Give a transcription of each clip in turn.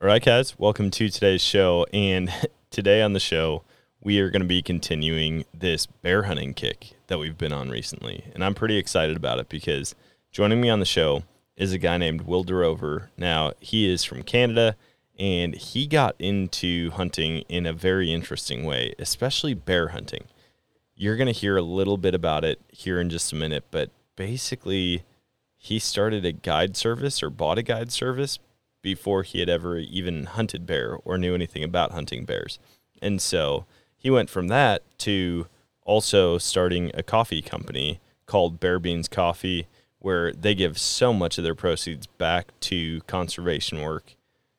All right, guys, welcome to today's show. And today on the show, we are going to be continuing this bear hunting kick that we've been on recently. And I'm pretty excited about it because joining me on the show is a guy named Will DeRover. Now, he is from Canada and he got into hunting in a very interesting way, especially bear hunting. You're going to hear a little bit about it here in just a minute, but basically, he started a guide service or bought a guide service before he had ever even hunted bear or knew anything about hunting bears. And so he went from that to also starting a coffee company called Bear Beans Coffee, where they give so much of their proceeds back to conservation work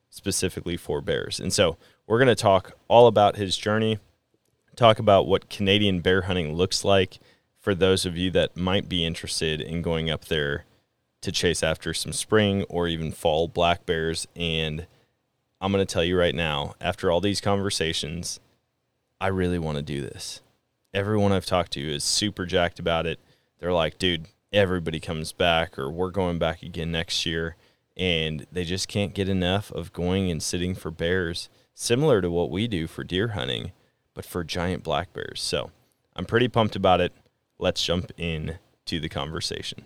specifically for bears. And so we're going to talk all about his journey, talk about what Canadian bear hunting looks like for those of you that might be interested in going up there to chase after some spring or even fall black bears. And I'm going to tell you right now, after all these conversations, I really want to do this. Everyone I've talked to is super jacked about it. They're like, dude, everybody comes back, or we're going back again next year and they just can't get enough of going and sitting for bears, similar to what we do for deer hunting, but for giant black bears. So I'm pretty pumped about it. Let's jump in to the conversation.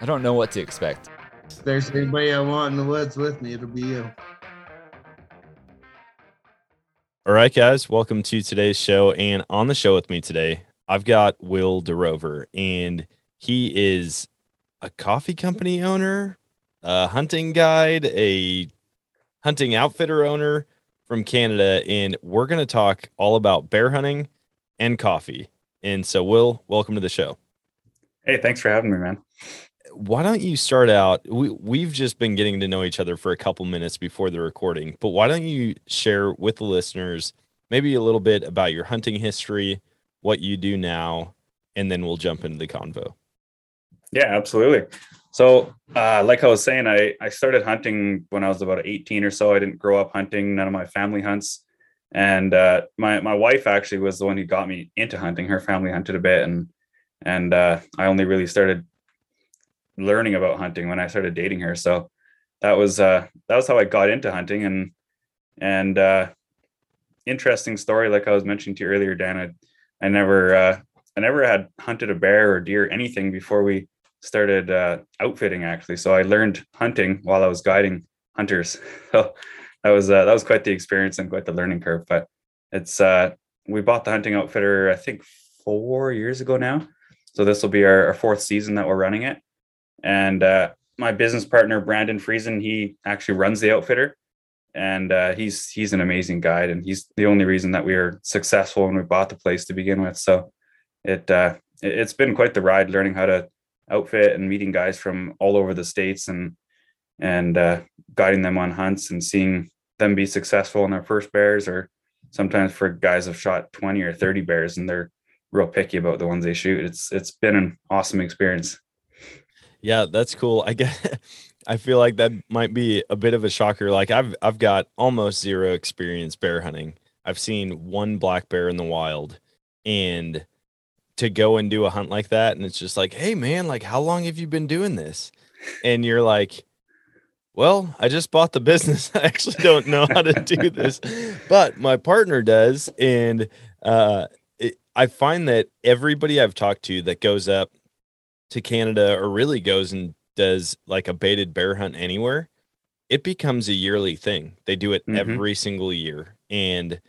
I don't know what to expect. If there's anybody I want in the woods with me, it'll be you. All right, guys, welcome to today's show. And on the show with me today, I've got Will DeRover, and he is a coffee company owner, a hunting guide, a hunting outfitter owner from Canada, and we're going to talk all about bear hunting and coffee. And so, Will, welcome to the show. Hey, thanks for having me, man. Why don't you start out? We we've just been getting to know each other for a couple minutes before the recording, but why don't you share with the listeners maybe a little bit about your hunting history, what you do now, and then we'll jump into the convo. Yeah, absolutely. So, uh, like I was saying, I, I started hunting when I was about 18 or so. I didn't grow up hunting, none of my family hunts. And uh, my, my wife actually was the one who got me into hunting. Her family hunted a bit. And, and uh, I only really started learning about hunting when I started dating her. So that was, uh, that was how I got into hunting. And, and uh, interesting story, like I was mentioning to you earlier, Dan, I, I never, uh, I never had hunted a bear or deer, or anything before we started uh, outfitting actually. So I learned hunting while I was guiding hunters. So that was uh, that was quite the experience and quite the learning curve. But it's uh, we bought the hunting outfitter I think four years ago now. So this will be our, our fourth season that we're running it. And uh, my business partner Brandon Friesen, he actually runs the outfitter, and uh, he's he's an amazing guide, and he's the only reason that we are successful when we bought the place to begin with. So it uh, it's been quite the ride learning how to outfit and meeting guys from all over the states and and uh, guiding them on hunts and seeing them be successful in their first bears or sometimes for guys have shot 20 or 30 bears and they're real picky about the ones they shoot. It's it's been an awesome experience yeah that's cool i guess I feel like that might be a bit of a shocker. Like I've I've got almost zero experience bear hunting. I've seen one black bear in the wild, and to go and do a hunt like that, and it's just like, hey man, like how long have you been doing this? And you're like, well, I just bought the business. I actually don't know how to do this, but my partner does, and uh, I find that everybody I've talked to that goes up to Canada or really goes and does like a baited bear hunt anywhere, it becomes a yearly thing. They do it Mhm. every single year. And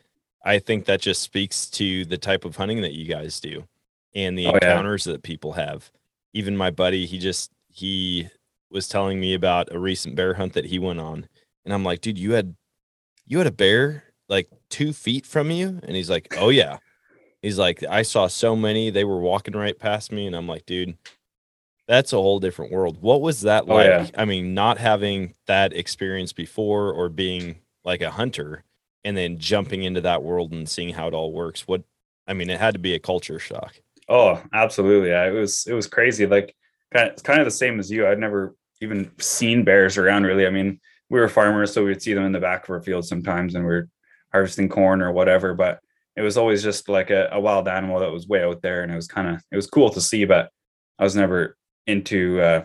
I think that just speaks to the type of hunting that you guys do and the Oh, yeah. encounters that people have. Even my buddy, he just he was telling me about a recent bear hunt that he went on. And I'm like, dude, you had you had a bear like two feet from you? And he's like, Oh yeah. He's like, I saw so many, they were walking right past me. And I'm like, dude, that's a whole different world. What was that Oh, like? yeah. I mean, not having that experience before or being like a hunter and then jumping into that world and seeing how it all works. What I mean, it had to be a culture shock. Oh, absolutely. Yeah, it was it was crazy. Like kind of, kind of the same as you. I'd never even seen bears around really. I mean, we were farmers, so we'd see them in the back of our field sometimes and we are harvesting corn or whatever. But it was always just like a, a wild animal that was way out there and it was kind of it was cool to see, but I was never into uh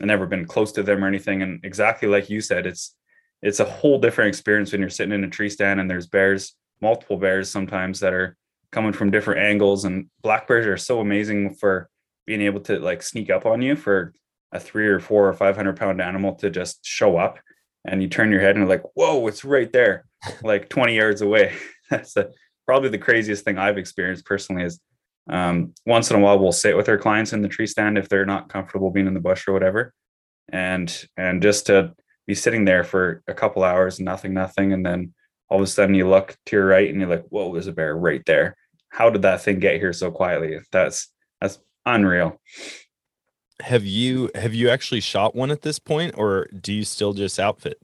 I never been close to them or anything. And exactly like you said, it's it's a whole different experience when you're sitting in a tree stand and there's bears, multiple bears sometimes that are coming from different angles. And black bears are so amazing for being able to like sneak up on you for a three or four or five hundred pound animal to just show up. And you turn your head and like whoa it's right there like 20 yards away. That's the, probably the craziest thing i've experienced personally is um, once in a while we'll sit with our clients in the tree stand if they're not comfortable being in the bush or whatever and and just to be sitting there for a couple hours nothing nothing and then all of a sudden you look to your right and you're like whoa there's a bear right there how did that thing get here so quietly that's that's unreal Have you have you actually shot one at this point or do you still just outfit?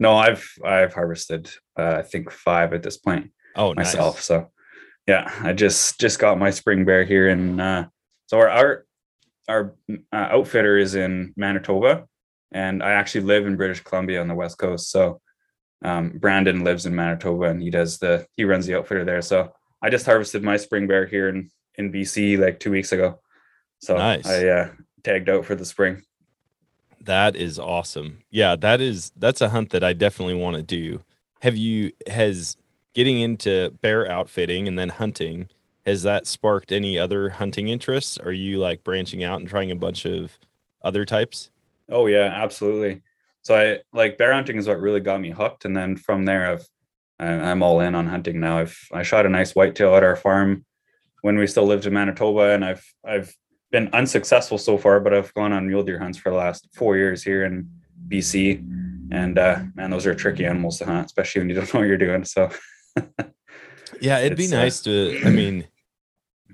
no i've i've harvested uh, i think five at this point Oh, nice. myself so yeah i just just got my spring bear here and uh so our our, our uh, outfitter is in manitoba and i actually live in british columbia on the west coast so um, brandon lives in manitoba and he does the he runs the outfitter there so i just harvested my spring bear here in in bc like two weeks ago so Nice. i uh tagged out for the spring That is awesome. Yeah, that is that's a hunt that I definitely want to do. Have you has getting into bear outfitting and then hunting has that sparked any other hunting interests? Are you like branching out and trying a bunch of other types? Oh yeah, absolutely. So I like bear hunting is what really got me hooked, and then from there, I've I'm all in on hunting now. I've I shot a nice whitetail at our farm when we still lived in Manitoba, and I've I've been unsuccessful so far, but I've gone on mule deer hunts for the last four years here in BC, and uh, man, those are tricky animals to hunt, especially when you don't know what you're doing. So Yeah, it'd be It's, uh, nice to I mean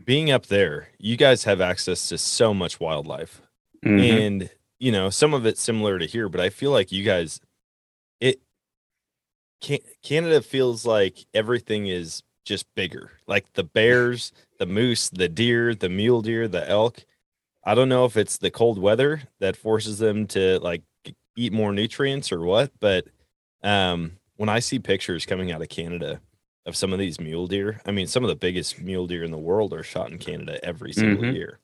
being up there, you guys have access to so much wildlife. mhm. and you know some of it's similar to here but i feel like you guys it can canada feels like everything is just bigger like the bears the moose the deer the mule deer the elk i don't know if it's the cold weather that forces them to like eat more nutrients or what but um when i see pictures coming out of canada of some of these mule deer. I mean some of the biggest mule deer in the world are shot in canada every single Mhm. year.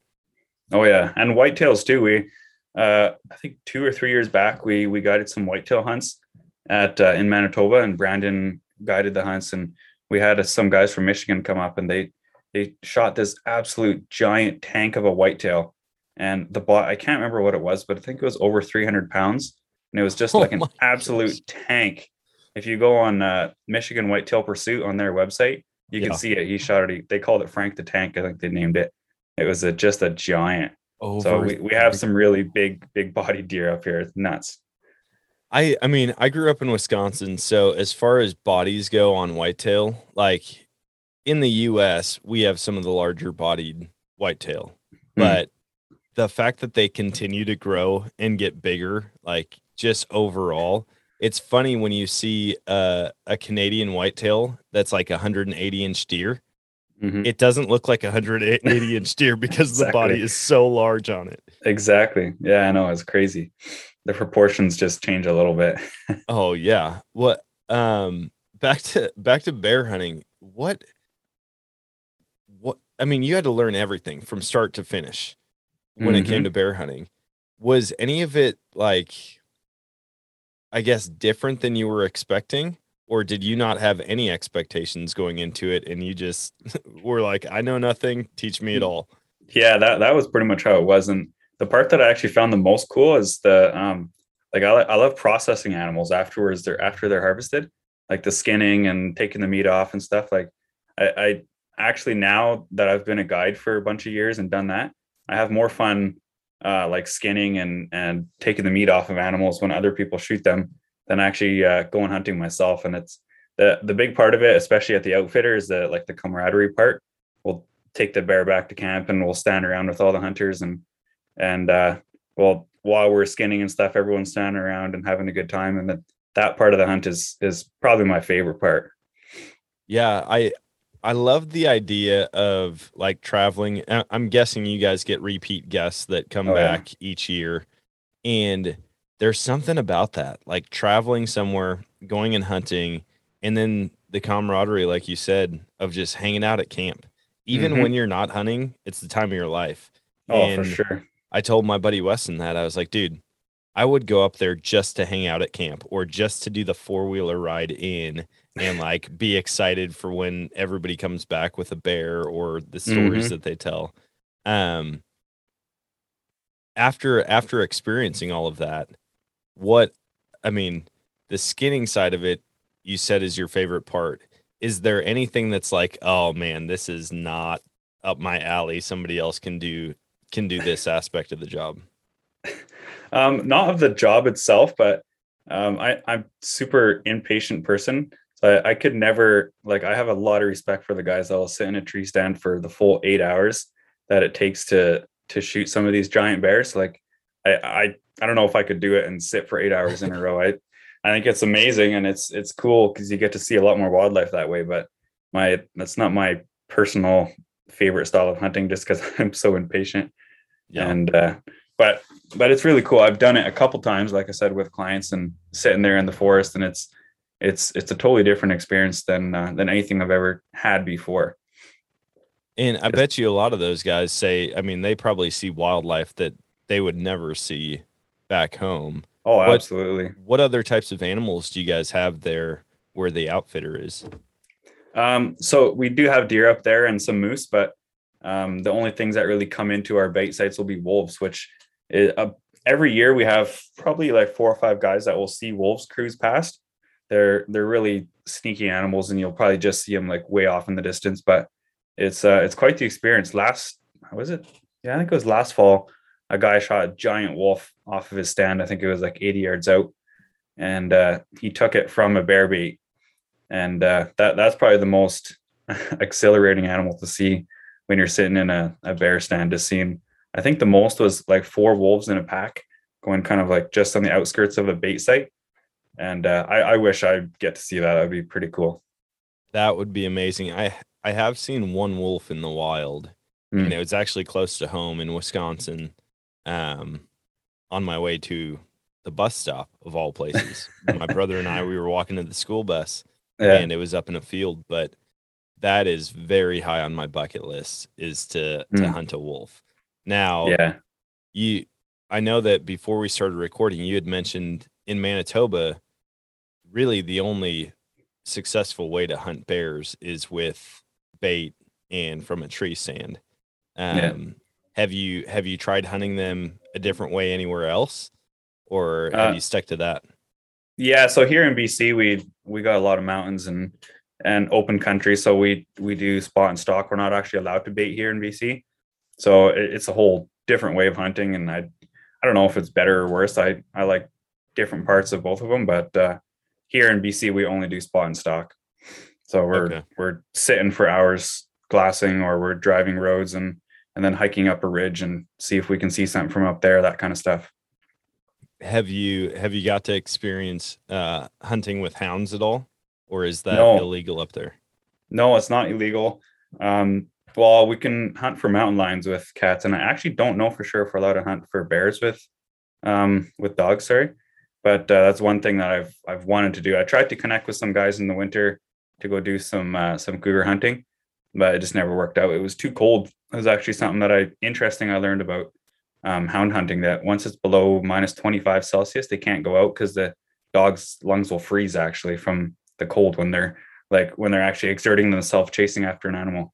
Oh yeah, and whitetails too. We, uh, I think two or three years back, we we guided some whitetail hunts at uh, in Manitoba, and Brandon guided the hunts, and we had uh, some guys from Michigan come up, and they they shot this absolute giant tank of a whitetail, and the bot I can't remember what it was, but I think it was over three hundred pounds, and it was just Oh like an absolute tank. If you go on uh, Michigan Whitetail Pursuit on their website, you can see it. He shot it. They called it Frank the Tank. I think they named it. It was a, just a giant. So we, we have some really big, big body deer up here. It's nuts. I I mean, I grew up in Wisconsin, so as far as bodies go on whitetail, like in the US, we have some of the larger bodied whitetail. Hmm. But the fact that they continue to grow and get bigger, like just overall, it's funny when you see uh, a Canadian whitetail that's like a 180 inch deer. Mhm. It doesn't look like a 180 inch deer because the body is so large on it. Exactly. Yeah, I know. It's crazy. the proportions just change a little bit. Oh yeah. What um back to back to bear hunting. What what I mean, you had to learn everything from start to finish when it came Mhm. to bear hunting. Was any of it like I guess different than you were expecting? Or did you not have any expectations going into it and you just were like, I know nothing, teach me it all? Yeah, that that was pretty much how it was. And the part that I actually found the most cool is the um like I, I love processing animals afterwards they're after they're harvested like the skinning and taking the meat off and stuff like I, I actually now that I've been a guide for a bunch of years and done that I have more fun uh, like skinning and and taking the meat off of animals when other people shoot them than actually uh, going hunting myself. And it's the the big part of it especially at the outfitter is the like the camaraderie part. We'll take the bear back to camp and we'll stand around with all the hunters and and uh well while we're skinning and stuff everyone's standing around and having a good time. And that that part of the hunt is is probably my favorite part. Yeah, I I love the idea of like traveling. I- I'm guessing you guys get repeat guests that come Oh, yeah. back each year. And there's something about that, like traveling somewhere, going and hunting, and then the camaraderie, like you said, of just hanging out at camp. Even Mhm. when you're not hunting, it's the time of your life. oh for sure I told my buddy Weston that I was like, dude, I would go up there just to hang out at camp or just to do the four wheeler ride in and like be excited for when everybody comes back with a bear or the stories Mhm. that they tell. Um, after after experiencing all of that, what I mean, the skinning side of it, you said is your favorite part. Is there anything that's like, oh man, this is not up my alley. Somebody else can do can do this aspect of the job. Um not of the job itself but um i i'm super impatient person. So I, I could never like i have a lot of respect for the guys that will sit in a tree stand for the full eight hours that it takes to to shoot some of these giant bears. Like i i, I don't know if i could do it and sit for eight hours in a row. I i think it's amazing and it's it's cool because you get to see a lot more wildlife that way but my that's not my personal favorite style of hunting just because i'm so impatient Yeah. and uh but but it's really cool i've done it a couple times like i said with clients and sitting there in the forest and it's it's it's a totally different experience than uh, than anything i've ever had before And I bet you a lot of those guys say, I mean, they probably see wildlife that they would never see back home. oh What- absolutely What other types of animals do you guys have there where the outfitter is? um so we do have deer up there and some moose but um the only things that really come into our bait sites will be wolves which is, uh, every year we have probably like four or five guys that will see wolves cruise past. They're they're really sneaky animals and you'll probably just see them like way off in the distance but it's uh it's quite the experience. Last how was it? Yeah i think it was last fall a guy shot a giant wolf off of his stand. I think it was like 80 yards out. And uh he took it from a bear bait. And uh that that's probably the most exhilarating animal to see when you're sitting in a, a bear stand just seeing i think the most was like four wolves in a pack going kind of like just on the outskirts of a bait site and uh, I, I wish I'd get to see that. That'd be pretty cool. That would be amazing. I I have seen one wolf in the wild, Hmm. and it was actually close to home in Wisconsin. Um, on my way to the bus stop of all places, my brother and I we were walking to the school bus, Yeah, and it was up in a field. But that is very high on my bucket list is to to Mm. hunt a wolf. Now, yeah, you I know that before we started recording, you had mentioned in Manitoba, really the only successful way to hunt bears is with bait and from a tree stand. Um, Yeah. Have you have you tried hunting them a different way anywhere else, or have Uh, you stuck to that? yeah. So here in BC, we we got a lot of mountains and and open country. So we we do spot and stalk. We're not actually allowed to bait here in BC. So it, it's a whole different way of hunting. And I I don't know if it's better or worse. I I like different parts of both of them, but uh, here in BC, we only do spot and stalk. So we're Okay. we're sitting for hours glassing, or we're driving roads and and then hiking up a ridge and see if we can see something from up there. That kind of stuff. Have you have you got to experience uh, hunting with hounds at all, or is that No. illegal up there? No, it's not illegal. Um, well, we can hunt for mountain lions with cats, and I actually don't know for sure if we're allowed to hunt for bears with um, with dogs. Sorry, but uh, that's one thing that I've I've wanted to do. I tried to connect with some guys in the winter to go do some uh, some cougar hunting, but it just never worked out. It was too cold. It was actually something that I interesting I learned about um, hound hunting that once it's below minus 25 Celsius, they can't go out because the dog's lungs will freeze actually from the cold when they're like when they're actually exerting themselves chasing after an animal.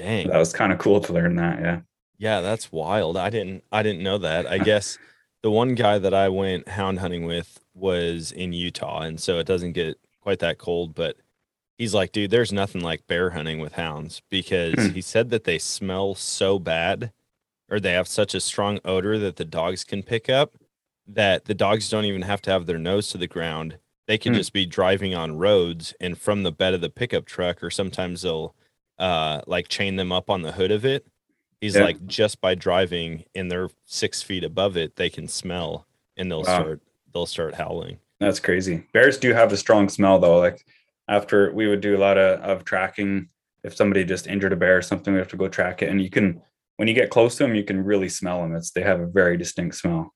Dang. That was kind of cool to learn that. Yeah. Yeah, that's wild. I didn't I didn't know that. I guess the one guy that I went hound hunting with was in Utah, and so it doesn't get quite that cold, but he's like, dude, there's nothing like bear hunting with hounds because Hmm. he said that they smell so bad or they have such a strong odor that the dogs can pick up that the dogs don't even have to have their nose to the ground. They can Hmm. just be driving on roads and from the bed of the pickup truck, or sometimes they'll uh like chain them up on the hood of it. He's Yeah. like just by driving and they're six feet above it, they can smell and they'll Wow. start they'll start howling. That's crazy. Bears do have a strong smell though. Like after we would do a lot of, of tracking, if somebody just injured a bear or something, we have to go track it. And you can, when you get close to them, you can really smell them. It's they have a very distinct smell.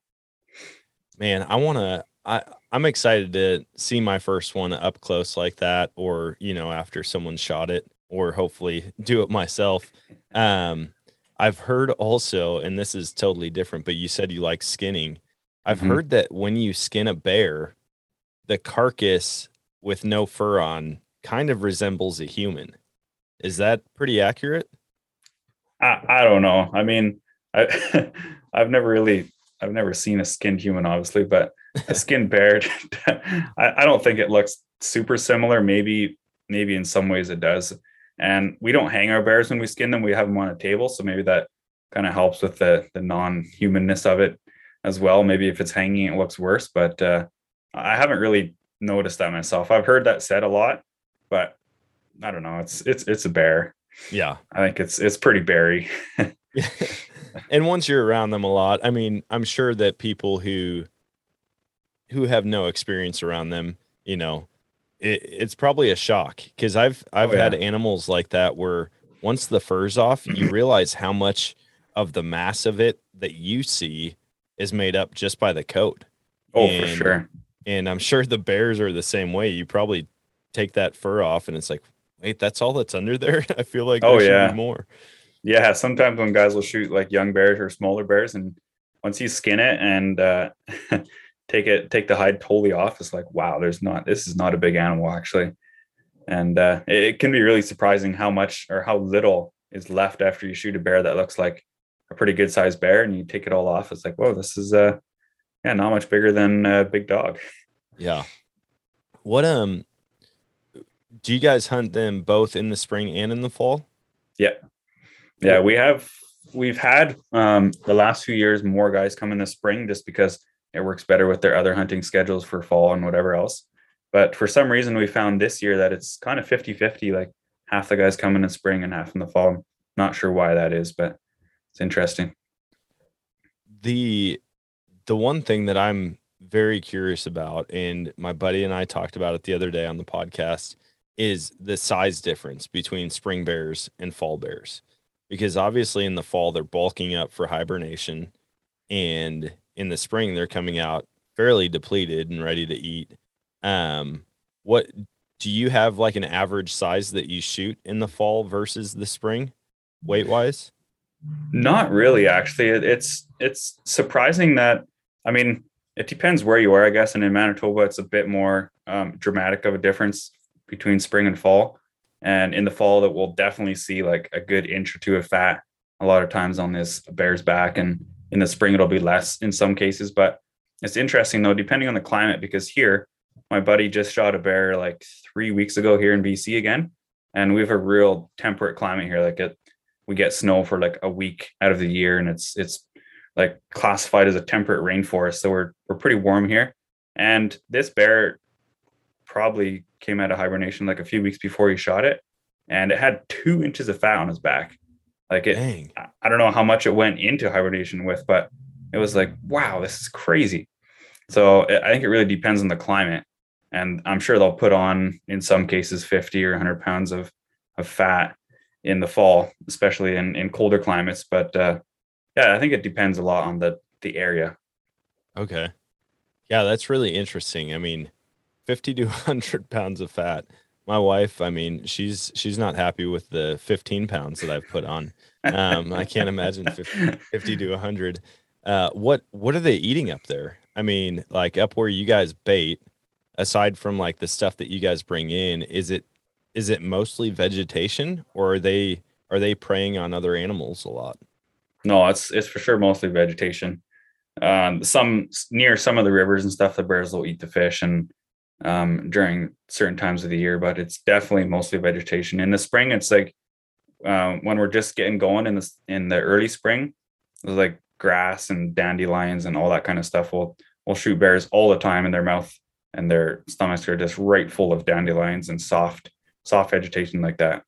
Man, I want to. I I'm excited to see my first one up close like that, or you know, after someone shot it, or hopefully do it myself. Um, I've heard also, and this is totally different, but you said you like skinning. I've Mhm. heard that when you skin a bear, the carcass with no fur on kind of resembles a human. Is that pretty accurate? I, I don't know. I mean, I I've never really I've never seen a skinned human, obviously, but a skinned bear, I, I don't think it looks super similar. Maybe maybe in some ways it does. And we don't hang our bears when we skin them. We have them on a table, so maybe that kind of helps with the the non-humanness of it as well. Maybe if it's hanging, it looks worse. But uh, I haven't really noticed that myself. I've heard that said a lot, but I don't know. It's it's it's a bear. Yeah. I think it's it's pretty berry. and once you're around them a lot, I mean, I'm sure that people who who have no experience around them, you know, it, it's probably a shock because I've I've Oh, yeah. had animals like that where once the fur's off, you realize how much of the mass of it that you see is made up just by the coat. Oh, for sure. And I'm sure the bears are the same way. You probably take that fur off and it's like, wait, that's all that's under there. I feel like Oh, there should yeah. be more. Yeah, sometimes when guys will shoot like young bears or smaller bears, and once you skin it and uh, take it, take the hide totally off, it's like, wow, there's not. This is not a big animal actually, and uh, it, it can be really surprising how much or how little is left after you shoot a bear that looks like a pretty good sized bear, and you take it all off. It's like, whoa, this is uh, yeah, not much bigger than a big dog. Yeah. What um do you guys hunt them both in the spring and in the fall? Yeah, yeah, we have we've had um the last few years more guys come in the spring just because it works better with their other hunting schedules for fall and whatever else. But for some reason we found this year that it's kind of 50-50, like half the guys come in the spring and half in the fall. Not sure why that is, but it's interesting. The the one thing that I'm very curious about and my buddy and I talked about it the other day on the podcast is the size difference between spring bears and fall bears. Because obviously in the fall they're bulking up for hibernation and in the spring they're coming out fairly depleted and ready to eat. Um what do you have like an average size that you shoot in the fall versus the spring weight wise? Not really, actually. It, it's it's surprising that I mean, it depends where you are, I guess. And in Manitoba, it's a bit more um, dramatic of a difference between spring and fall. And in the fall, that we'll definitely see like a good inch or two of fat a lot of times on this bear's back. And in the spring, it'll be less in some cases. But it's interesting though, depending on the climate, because here, my buddy just shot a bear like three weeks ago here in BC again. And we have a real temperate climate here. Like it, we get snow for like a week out of the year and it's it's like classified as a temperate rainforest so we're we're pretty warm here and this bear probably came out of hibernation like a few weeks before he shot it and it had two inches of fat on his back like it Dang. I- don't know how much it went into hibernation with but it was like wow this is crazy so i I think it really depends on the climate and i'm sure they'll put on in some cases 50 or 100 pounds of of fat in the fall, especially in, in colder climates. But uh, yeah, I think it depends a lot on the the area. Okay. Yeah, that's really interesting. I mean, 50 to 100 pounds of fat. My wife, I mean, she's she's not happy with the 15 pounds that I've put on. Um, I can't imagine 50, 50 to 100. Uh, what what are they eating up there? I mean, like up where you guys bait, aside from like the stuff that you guys bring in, is it is it mostly vegetation or are they are they preying on other animals a lot? No, it's it's for sure mostly vegetation. Um, some near some of the rivers and stuff, the bears will eat the fish and um, during certain times of the year, but it's definitely mostly vegetation. In the spring, it's like um, when we're just getting going in the in the early spring, it's like grass and dandelions and all that kind of stuff. We'll we'll shoot bears all the time, and their mouth and their stomachs are just right full of dandelions and soft soft vegetation like that.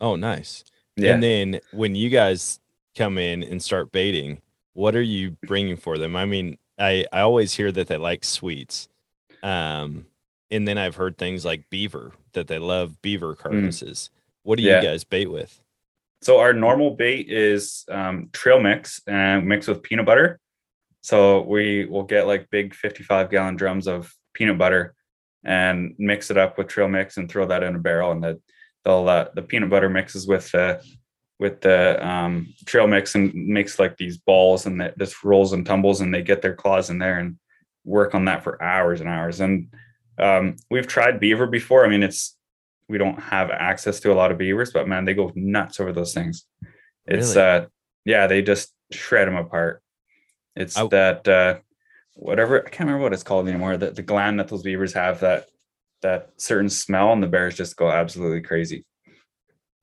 Oh, nice. Yeah. And then when you guys come in and start baiting, what are you bringing for them? I mean, I I always hear that they like sweets. Um and then I've heard things like beaver that they love beaver carcasses. What do Mm. Yeah. you guys bait with? So our normal bait is um, trail mix and mixed with peanut butter. So we will get like big 55 gallon drums of peanut butter and mix it up with trail mix and throw that in a barrel. And the they'll uh, the peanut butter mixes with the with the um, trail mix and makes like these balls and that just rolls and tumbles and they get their claws in there and work on that for hours and hours. And um, we've tried beaver before. I mean, it's we don't have access to a lot of beavers, but man, they go nuts over those things. It's Really? uh yeah, they just shred them apart. It's I- that uh whatever I can't remember what it's called anymore. The the gland that those beavers have that that certain smell and the bears just go absolutely crazy.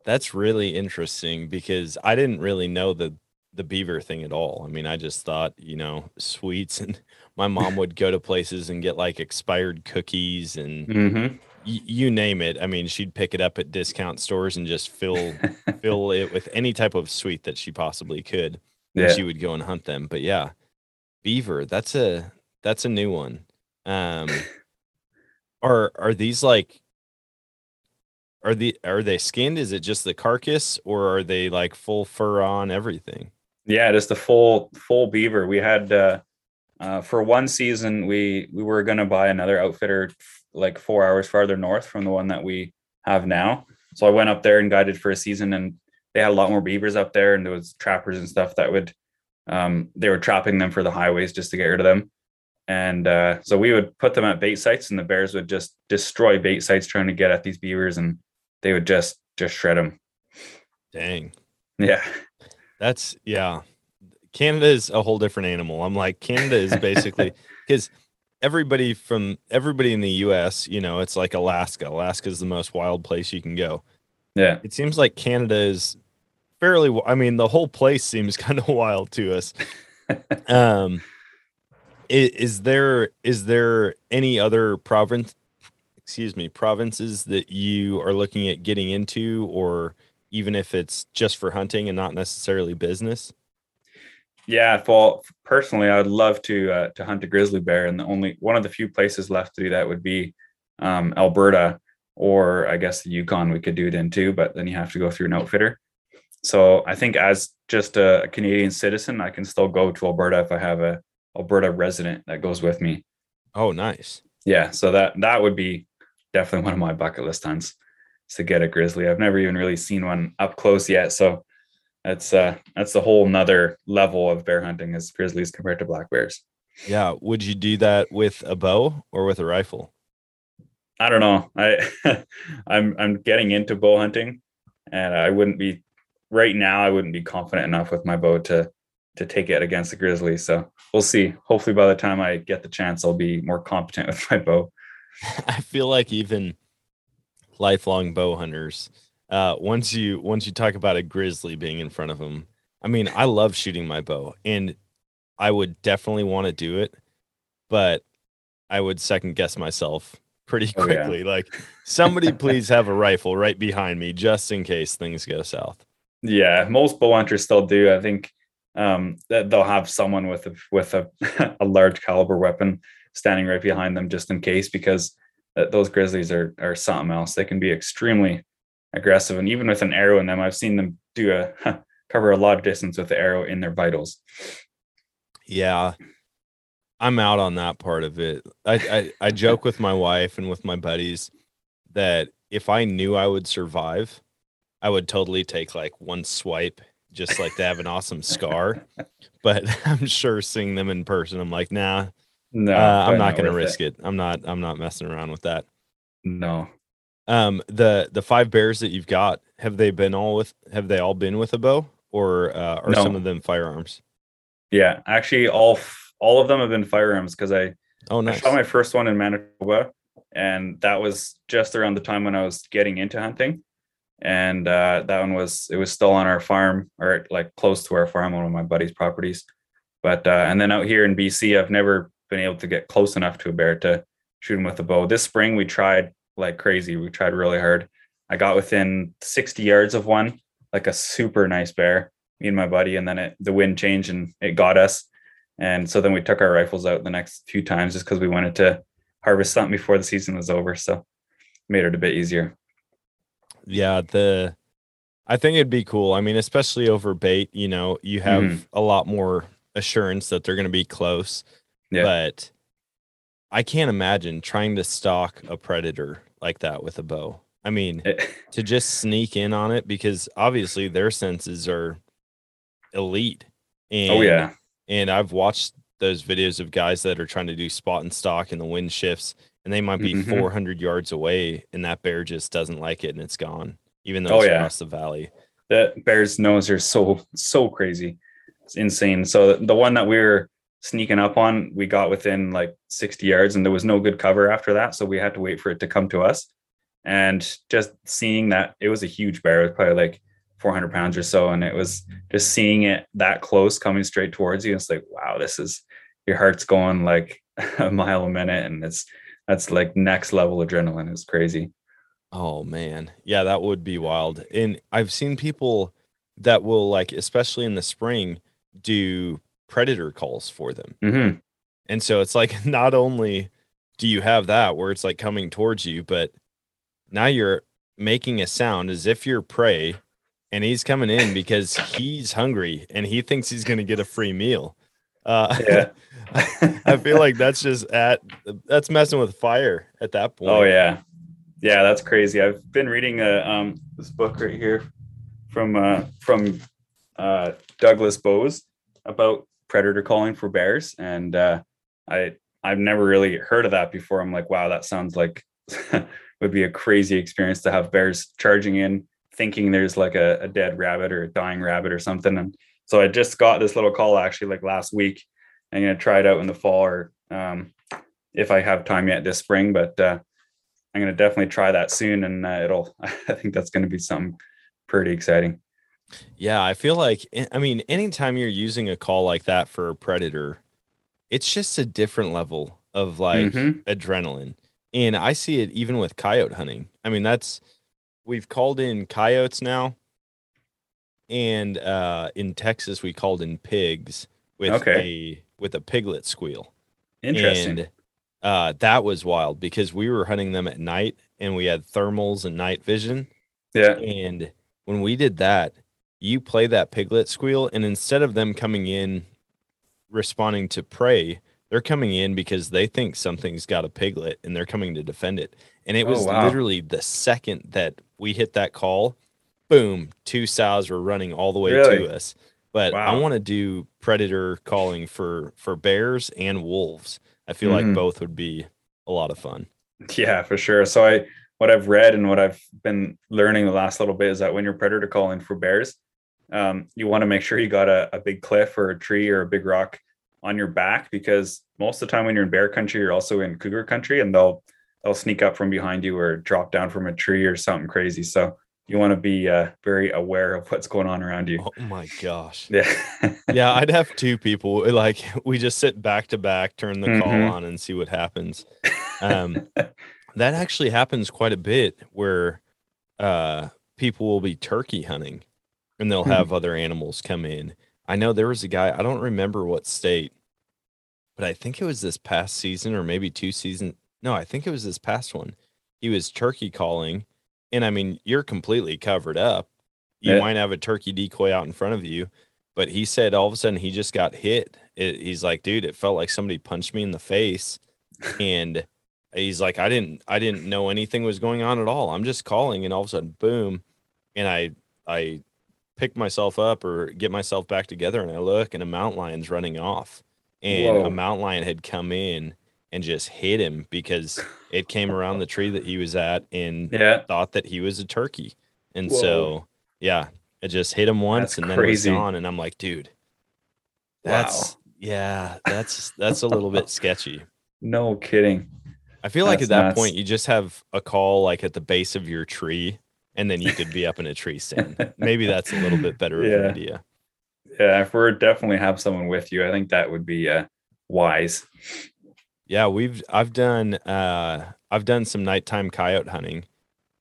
That's really interesting because I didn't really know the the beaver thing at all. I mean, I just thought, you know, sweets and my mom would go to places and get like expired cookies and Mm-hmm. y- you name it. I mean, she'd pick it up at discount stores and just fill fill it with any type of sweet that she possibly could. And yeah. she would go and hunt them. But yeah, beaver, that's a that's a new one. Um are are these like are the are they skinned? Is it just the carcass or are they like full fur on everything? Yeah, just the full full beaver. We had uh, uh, for one season we we were gonna buy another outfitter like four hours farther north from the one that we have now. So I went up there and guided for a season, and they had a lot more beavers up there, and there was trappers and stuff that would um, they were trapping them for the highways just to get rid of them. And uh, so we would put them at bait sites, and the bears would just destroy bait sites trying to get at these beavers, and they would just just shred them. Dang. Yeah, That's yeah. Canada is a whole different animal. I'm like Canada is basically because everybody from everybody in the US, you know, it's like Alaska. Alaska is the most wild place you can go. yeah. It seems like Canada is fairly I mean, the whole place seems kind of wild to us. um i- is there is there any other province excuse me, provinces that you are looking at getting into or even if it's just for hunting and not necessarily business? Yeah, well, personally, I would love to uh, to hunt a grizzly bear, and the only one of the few places left to do that would be um, Alberta, or I guess the Yukon. We could do it in too, but then you have to go through an outfitter. So I think as just a Canadian citizen, I can still go to Alberta if I have a Alberta resident that goes with me. Oh, nice. Yeah, so that that would be definitely one of my bucket list hunts is to get a grizzly. I've never even really seen one up close yet, so that's uh that's the whole nother level of bear hunting as grizzlies compared to black bears. Yeah. Would you do that with a bow or with a rifle? I don't know. I I'm I'm getting into bow hunting, and I wouldn't be right now. I wouldn't be confident enough with my bow to to take it against the grizzly. So we'll see. Hopefully, by the time I get the chance, I'll be more competent with my bow. I feel like even lifelong bow hunters, uh, once you once you talk about a grizzly being in front of them, I mean, I love shooting my bow, and I would definitely want to do it, but I would second guess myself pretty Oh, yeah. quickly. Like, somebody please have a rifle right behind me just in case things go south. Yeah, most bow hunters still do. I think um, that they'll have someone with a with a, a large caliber weapon standing right behind them just in case, because uh, those grizzlies are are something else. They can be extremely aggressive, and even with an arrow in them, I've seen them do a cover a lot of distance with the arrow in their vitals. Yeah. I'm out on that part of it. I, I I joke with my wife and with my buddies that if I knew I would survive, I would totally take like one swipe just like to have an awesome scar. But I'm sure seeing them in person, I'm like, nah, No, uh, I'm probably not going to risk it. I'm not. I'm not messing around with that. No. Um, the the five bears that you've got, have they been all with? Have they all been with a bow, or uh, are No. some of them firearms? Yeah, actually, all f- all of them have been firearms because I, Oh, I shot my first one in Manitoba, and that was just around the time when I was getting into hunting, and uh, that one was it was still on our farm or like close to our farm, one of my buddy's properties. But uh, and then out here in BC, I've never been able to get close enough to a bear to shoot him with a bow. This spring, we tried like crazy. We tried really hard. I got within 60 yards of one, like a super nice bear, me and my buddy, and then it, the wind changed and it got us. And so then we took our rifles out the next few times just because we wanted to harvest something before the season was over. So made it a bit easier. yeah the i think it'd be cool i mean especially over bait you know you have Mhm. a lot more assurance that they're going to be close Yeah. but i can't imagine trying to stalk a predator like that with a bow i mean to just sneak in on it because obviously their senses are elite and oh yeah. and i've watched those videos of guys that are trying to do spot and stalk and the wind shifts and they might be Mhm. 400 yards away and that bear just doesn't like it and it's gone even though Oh, it's yeah. across the valley That bear's nose are so so crazy. It's insane. So the one that we were sneaking up on, we got within like 60 yards and there was no good cover after that. So we had to wait for it to come to us. And just seeing that it was a huge bear, it was probably like 400 pounds or so. And it was just seeing it that close coming straight towards you. It's like, wow, this is your heart's going like a mile a minute. And it's that's like next level adrenaline. It's crazy. oh man yeah that would be wild and i've seen people that will like especially in the spring do predator calls for them. Hmm and so it's like not only do you have that where it's like coming towards you but now you're making a sound as if you're prey and he's coming in because he's hungry and he thinks he's going to get a free meal. Uh Yeah. i feel like that's just at that's messing with fire at that point. Oh yeah, yeah, that's crazy. I've been reading uh, um this book right here from uh from uh Douglas Bose about predator calling for bears, and uh, I I've never really heard of that before. I'm like, wow, that sounds like would be a crazy experience to have bears charging in, thinking there's like a, a dead rabbit or a dying rabbit or something. And so I just got this little call actually like last week. I'm gonna try it out in the fall or um, if I have time yet this spring, but uh, I'm gonna definitely try that soon, and uh, it'll. I think that's gonna be something pretty exciting. Yeah, I feel like eh, I mean, anytime you're using a call like that for a predator, it's just a different level of like Mhm. adrenaline. And I see it even with coyote hunting. I mean, that's we've called in coyotes now. And uh in Texas we called in pigs with Okay. a with a piglet squeal. Interesting. And uh, that was wild because we were hunting them at night and we had thermals and night vision. yeah. And when we did that, you play that piglet squeal, and instead of them coming in responding to prey, they're coming in because they think something's got a piglet and they're coming to defend it. And it Oh, was wow. literally the second that we hit that call, boom, two sows were running all the way Really? to us. But I want to do predator calling for for bears and wolves. I feel like Mhm. both would be a lot of fun. Yeah, for sure. So I what I've read and what I've been learning the last little bit is that when you're predator calling for bears, um, you want to make sure you got a, a big cliff or a tree or a big rock on your back because most of the time when you're in bear country, you're also in cougar country and they'll they'll sneak up from behind you or drop down from a tree or something crazy. So you want to be uh, very aware of what's going on around you. Oh my gosh. Yeah. yeah, I'd have two people. Like we just sit back to back, turn the call Mhm. on, and see what happens. Um, that actually happens quite a bit, where uh, people will be turkey hunting, and they'll Hmm. have other animals come in. I know there was a guy. I don't remember what state, but I think it was this past season, or maybe two seasons. No, I think it was this past one. He was turkey calling, and I mean, you're completely covered up. You Yeah. might have a turkey decoy out in front of you, but he said all of a sudden he just got hit. It, he's like, dude, it felt like somebody punched me in the face, and he's like, I didn't, I didn't know anything was going on at all. I'm just calling, and all of a sudden, boom, and I, I pick myself up or get myself back together, and I look, and a mountain lion's running off, and Whoa. a mountain lion had come in and just hit him because it came around the tree that he was at and Yeah. thought that he was a turkey. And Whoa. so, yeah, it just hit him once That's and then crazy. it was gone. And I'm like, dude, Wow. that's yeah, that's that's a little bit sketchy. No kidding. I feel like at that nuts. point you just have a call like at the base of your tree, and then you could be up in a tree stand. Maybe that's a little bit better of Yeah. an idea. Yeah, if we're definitely have someone with you, I think that would be uh, wise. Yeah, we've I've done uh I've done some nighttime coyote hunting.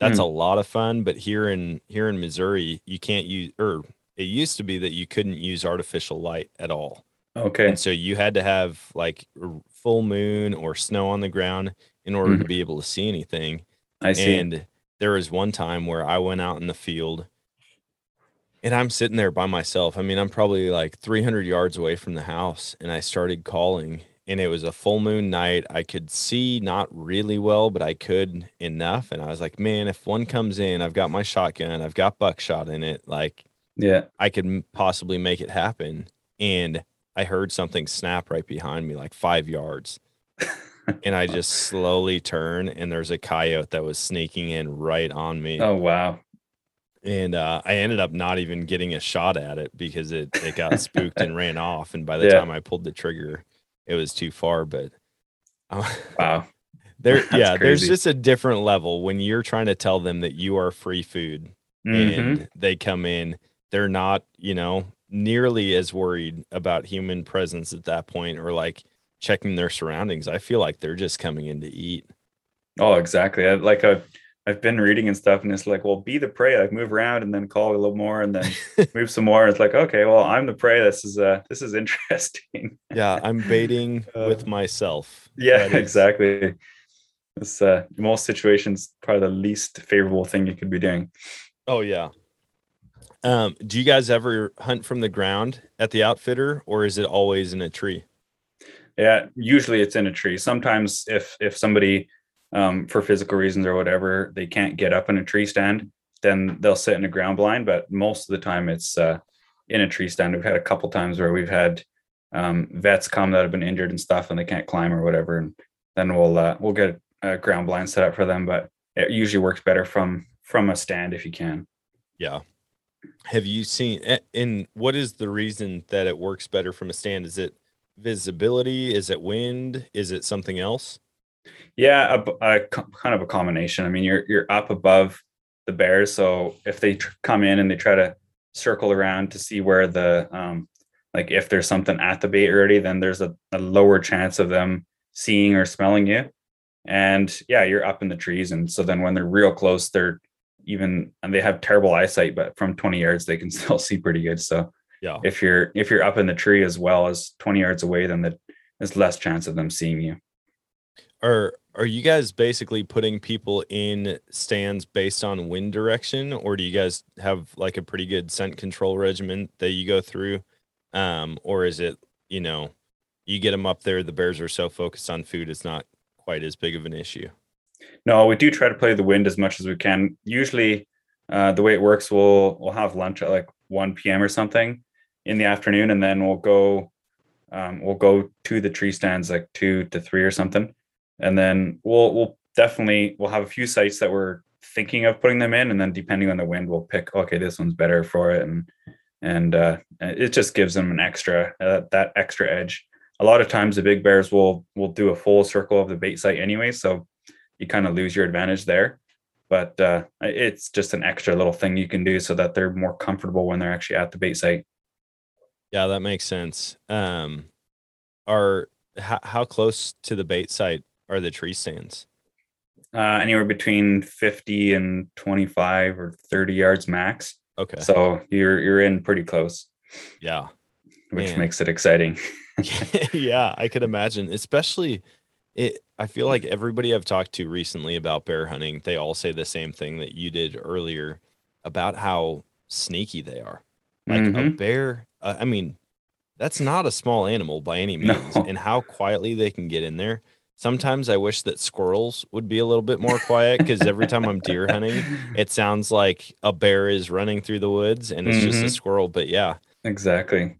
That's a lot of fun, but here in here in Missouri, you can't use or it used to be that you couldn't use artificial light at all. Okay. And so you had to have like full moon or snow on the ground in order to Mhm. be able to see anything. I see. And there was one time where I went out in the field and I'm sitting there by myself. I mean, I'm probably like 300 yards away from the house and I started calling and it was a full moon night. I could see not really well, but I could enough. And I was like, man, if one comes in, I've got my shotgun, I've got buckshot in it. Like yeah. I could possibly make it happen. And I heard something snap right behind me, like five yards. and I just slowly turn, and there's a coyote that was sneaking in right on me. Oh wow. And uh, I ended up not even getting a shot at it because it, it got spooked and ran off. And by the Yeah. time I pulled the trigger, it was too far. But uh, Wow. there, That's yeah, there's just a different level when you're trying to tell them that you are free food Mhm. and they come in they're not you know nearly as worried about human presence at that point or like checking their surroundings i feel like they're just coming in to eat Oh, exactly. I, like I've, I've been reading and stuff, and it's like, well, be the prey. Like move around and then call a little more, and then move some more. It's like, okay, well, I'm the prey. This is uh, this is interesting. yeah i'm baiting Uh, with myself Yeah, exactly. It's uh, most situations probably the least favorable thing you could be doing. oh yeah um do you guys ever hunt from the ground at the outfitter or is it always in a tree Yeah, usually it's in a tree. Sometimes if if somebody um, for physical reasons or whatever they can't get up in a tree stand, then they'll sit in a ground blind. But most of the time it's uh, in a tree stand. We've had a couple times where we've had um, vets come that have been injured and stuff, and they can't climb or whatever, and then we'll uh, we'll get a ground blind set up for them. But it usually works better from from a stand if you can. yeah have you seen and what is the reason that it works better from a stand is it visibility is it wind is it something else Yeah, a, a kind of a combination. I mean, you're you're up above the bears, so if they tr- come in and they try to circle around to see where the um, like if there's something at the bait already, then there's a, a lower chance of them seeing or smelling you. And yeah, you're up in the trees, and so then when they're real close, they're even and they have terrible eyesight, but from 20 yards they can still see pretty good. So yeah if you're if you're up in the tree as well as 20 yards away, then the, there's less chance of them seeing you. Are are you guys basically putting people in stands based on wind direction, or do you guys have like a pretty good scent control regimen that you go through, um, or is it you know you get them up there, the bears are so focused on food, it's not quite as big of an issue. No, we do try to play the wind as much as we can. Usually, uh, the way it works, we'll we'll have lunch at like 1 p.m. or something in the afternoon, and then we'll go um, we'll go to the tree stands like two to three or something, and then we'll we'll definitely we'll have a few sites that we're thinking of putting them in, and then depending on the wind, we'll pick okay, this one's better for it, and and uh, it just gives them an extra uh, that extra edge. A lot of times, the big bears will will do a full circle of the bait site anyway, so you kind of lose your advantage there. But uh, it's just an extra little thing you can do so that they're more comfortable when they're actually at the bait site. Yeah, that makes sense. Um, are how, how close to the bait site are the tree stands? Uh, anywhere between 50 and 25 or 30 yards max. Okay, So you're you're in pretty close, yeah. which Man. makes it exciting. yeah, I could imagine, especially it I feel like everybody I've talked to recently about bear hunting, they all say the same thing that you did earlier about how sneaky they are. Like a Mhm. bear, uh, I mean, that's not a small animal by any No. means, and how quietly they can get in there. Sometimes I wish that squirrels would be a little bit more quiet because every time I'm deer hunting, it sounds like a bear is running through the woods and it's just a Mhm. squirrel. But yeah, Exactly.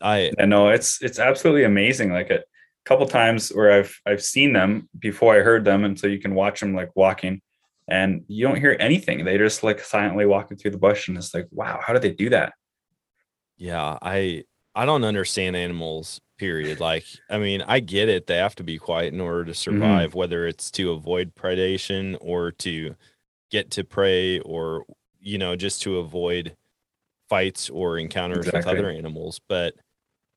I And no, it's it's absolutely amazing. Like a couple times where I've I've seen them before I heard them, and so you can watch them like walking, and you don't hear anything. They just like silently walking through the bush, and it's like, wow, how do they do that? Yeah, I I don't understand animals. Period. Like, I mean, I get it. They have to be quiet in order to survive, whether it's to avoid predation or to get to prey, or you know, just to avoid fights or encounters with other animals. But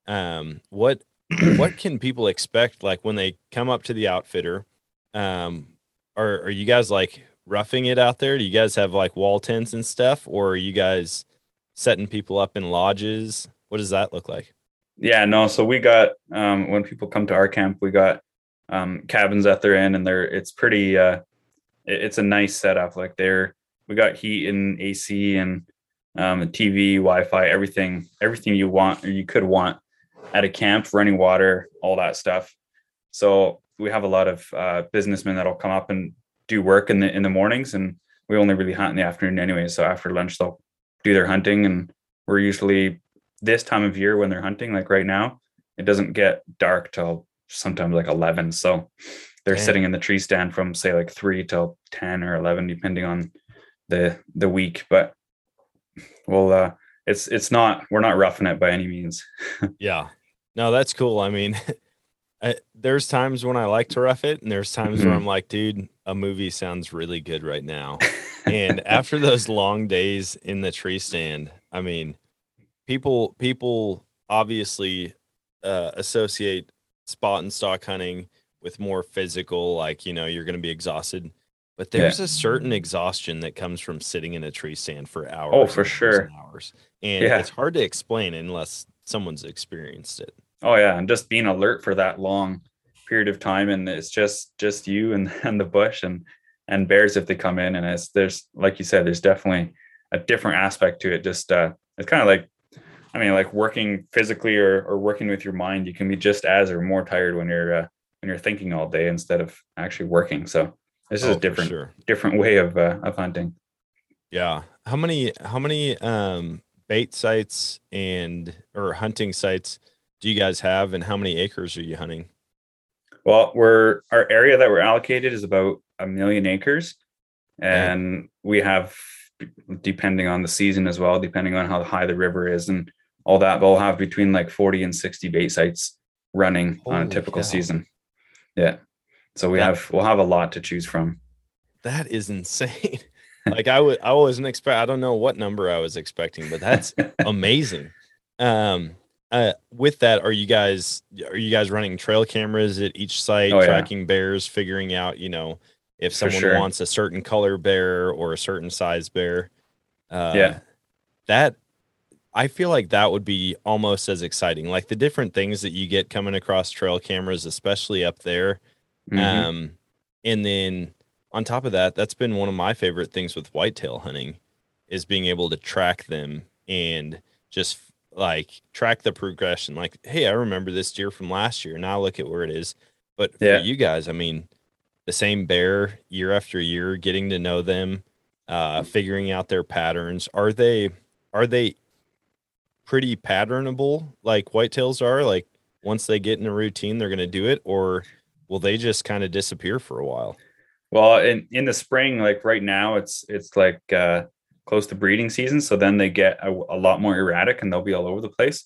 um, what what can people expect? Like when they come up to the outfitter, um, are are you guys like roughing it out there? Do you guys have like wall tents and stuff, or are you guys setting people up in lodges? What does that look like? Yeah, no. So we got um, when people come to our camp, we got um, cabins that they're in, and they're it's pretty. Uh, it- it's a nice setup. Like they're we got heat and AC and um, TV, Wi-Fi, everything, everything you want or you could want at a camp, running water, all that stuff. So we have a lot of uh, businessmen that'll come up and do work in the in the mornings, and we only really hunt in the afternoon anyway. So after lunch, they'll do their hunting, and we're usually this time of year when they're hunting, like right now, it doesn't get dark till sometimes like 11. So they're Dang. sitting in the tree stand from say like three till 10 or 11, depending on the the week. But well, uh, it's it's not we're not roughing it by any means. Yeah. No, that's cool. I mean, I, there's times when I like to rough it, and there's times where Mhm. I'm like, dude, a movie sounds really good right now. and after those long days in the tree stand, I mean, people people obviously uh, associate spot and stalk hunting with more physical, like you know, you're going to be exhausted. But Yeah. there's a certain exhaustion that comes from sitting in a tree stand for hours. Oh, for sure. hours, and Yeah. it's hard to explain unless someone's experienced it. Oh yeah, and just being alert for that long period of time, and it's just just you and and the bush and and bears if they come in, and it's there's like you said, there's definitely a different aspect to it. Just uh, it's kind of like, I mean, like working physically or or working with your mind. You can be just as or more tired when you're uh, when you're thinking all day instead of actually working. So this is Oh, a different sure. different way of uh, of hunting. Yeah. How many how many um bait sites and or hunting sites do you guys have and how many acres are you hunting? Well, we're our area that we're allocated is about a million acres, and we have, depending on the season as well, depending on how high the river is and all that, we'll have between like forty and sixty bait sites running on a typical cow. season. Yeah, so we That- have we'll have a lot to choose from. That is insane. like I would I wasn't expect I don't know what number I was expecting, but that's amazing. Um uh with that are you guys are you guys running trail cameras at each site Oh, yeah. tracking bears figuring out, you know, if someone sure. wants a certain color bear or a certain size bear? Uh Yeah. That I feel like that would be almost as exciting. Like the different things that you get coming across trail cameras, especially up there. Mhm. Um, and then on top of that, that's been one of my favorite things with whitetail hunting is being able to track them and just like track the progression. Like, hey, I remember this deer from last year. Now look at where it is. But Yeah. for you guys, I mean, the same bear year after year, getting to know them, uh, figuring out their patterns. Are they are they pretty patternable like whitetails are? Like once they get in a routine, they're gonna do it, or will they just kind of disappear for a while? Well, in in the spring, like right now, it's it's like uh, close to breeding season, so then they get a, a lot more erratic and they'll be all over the place.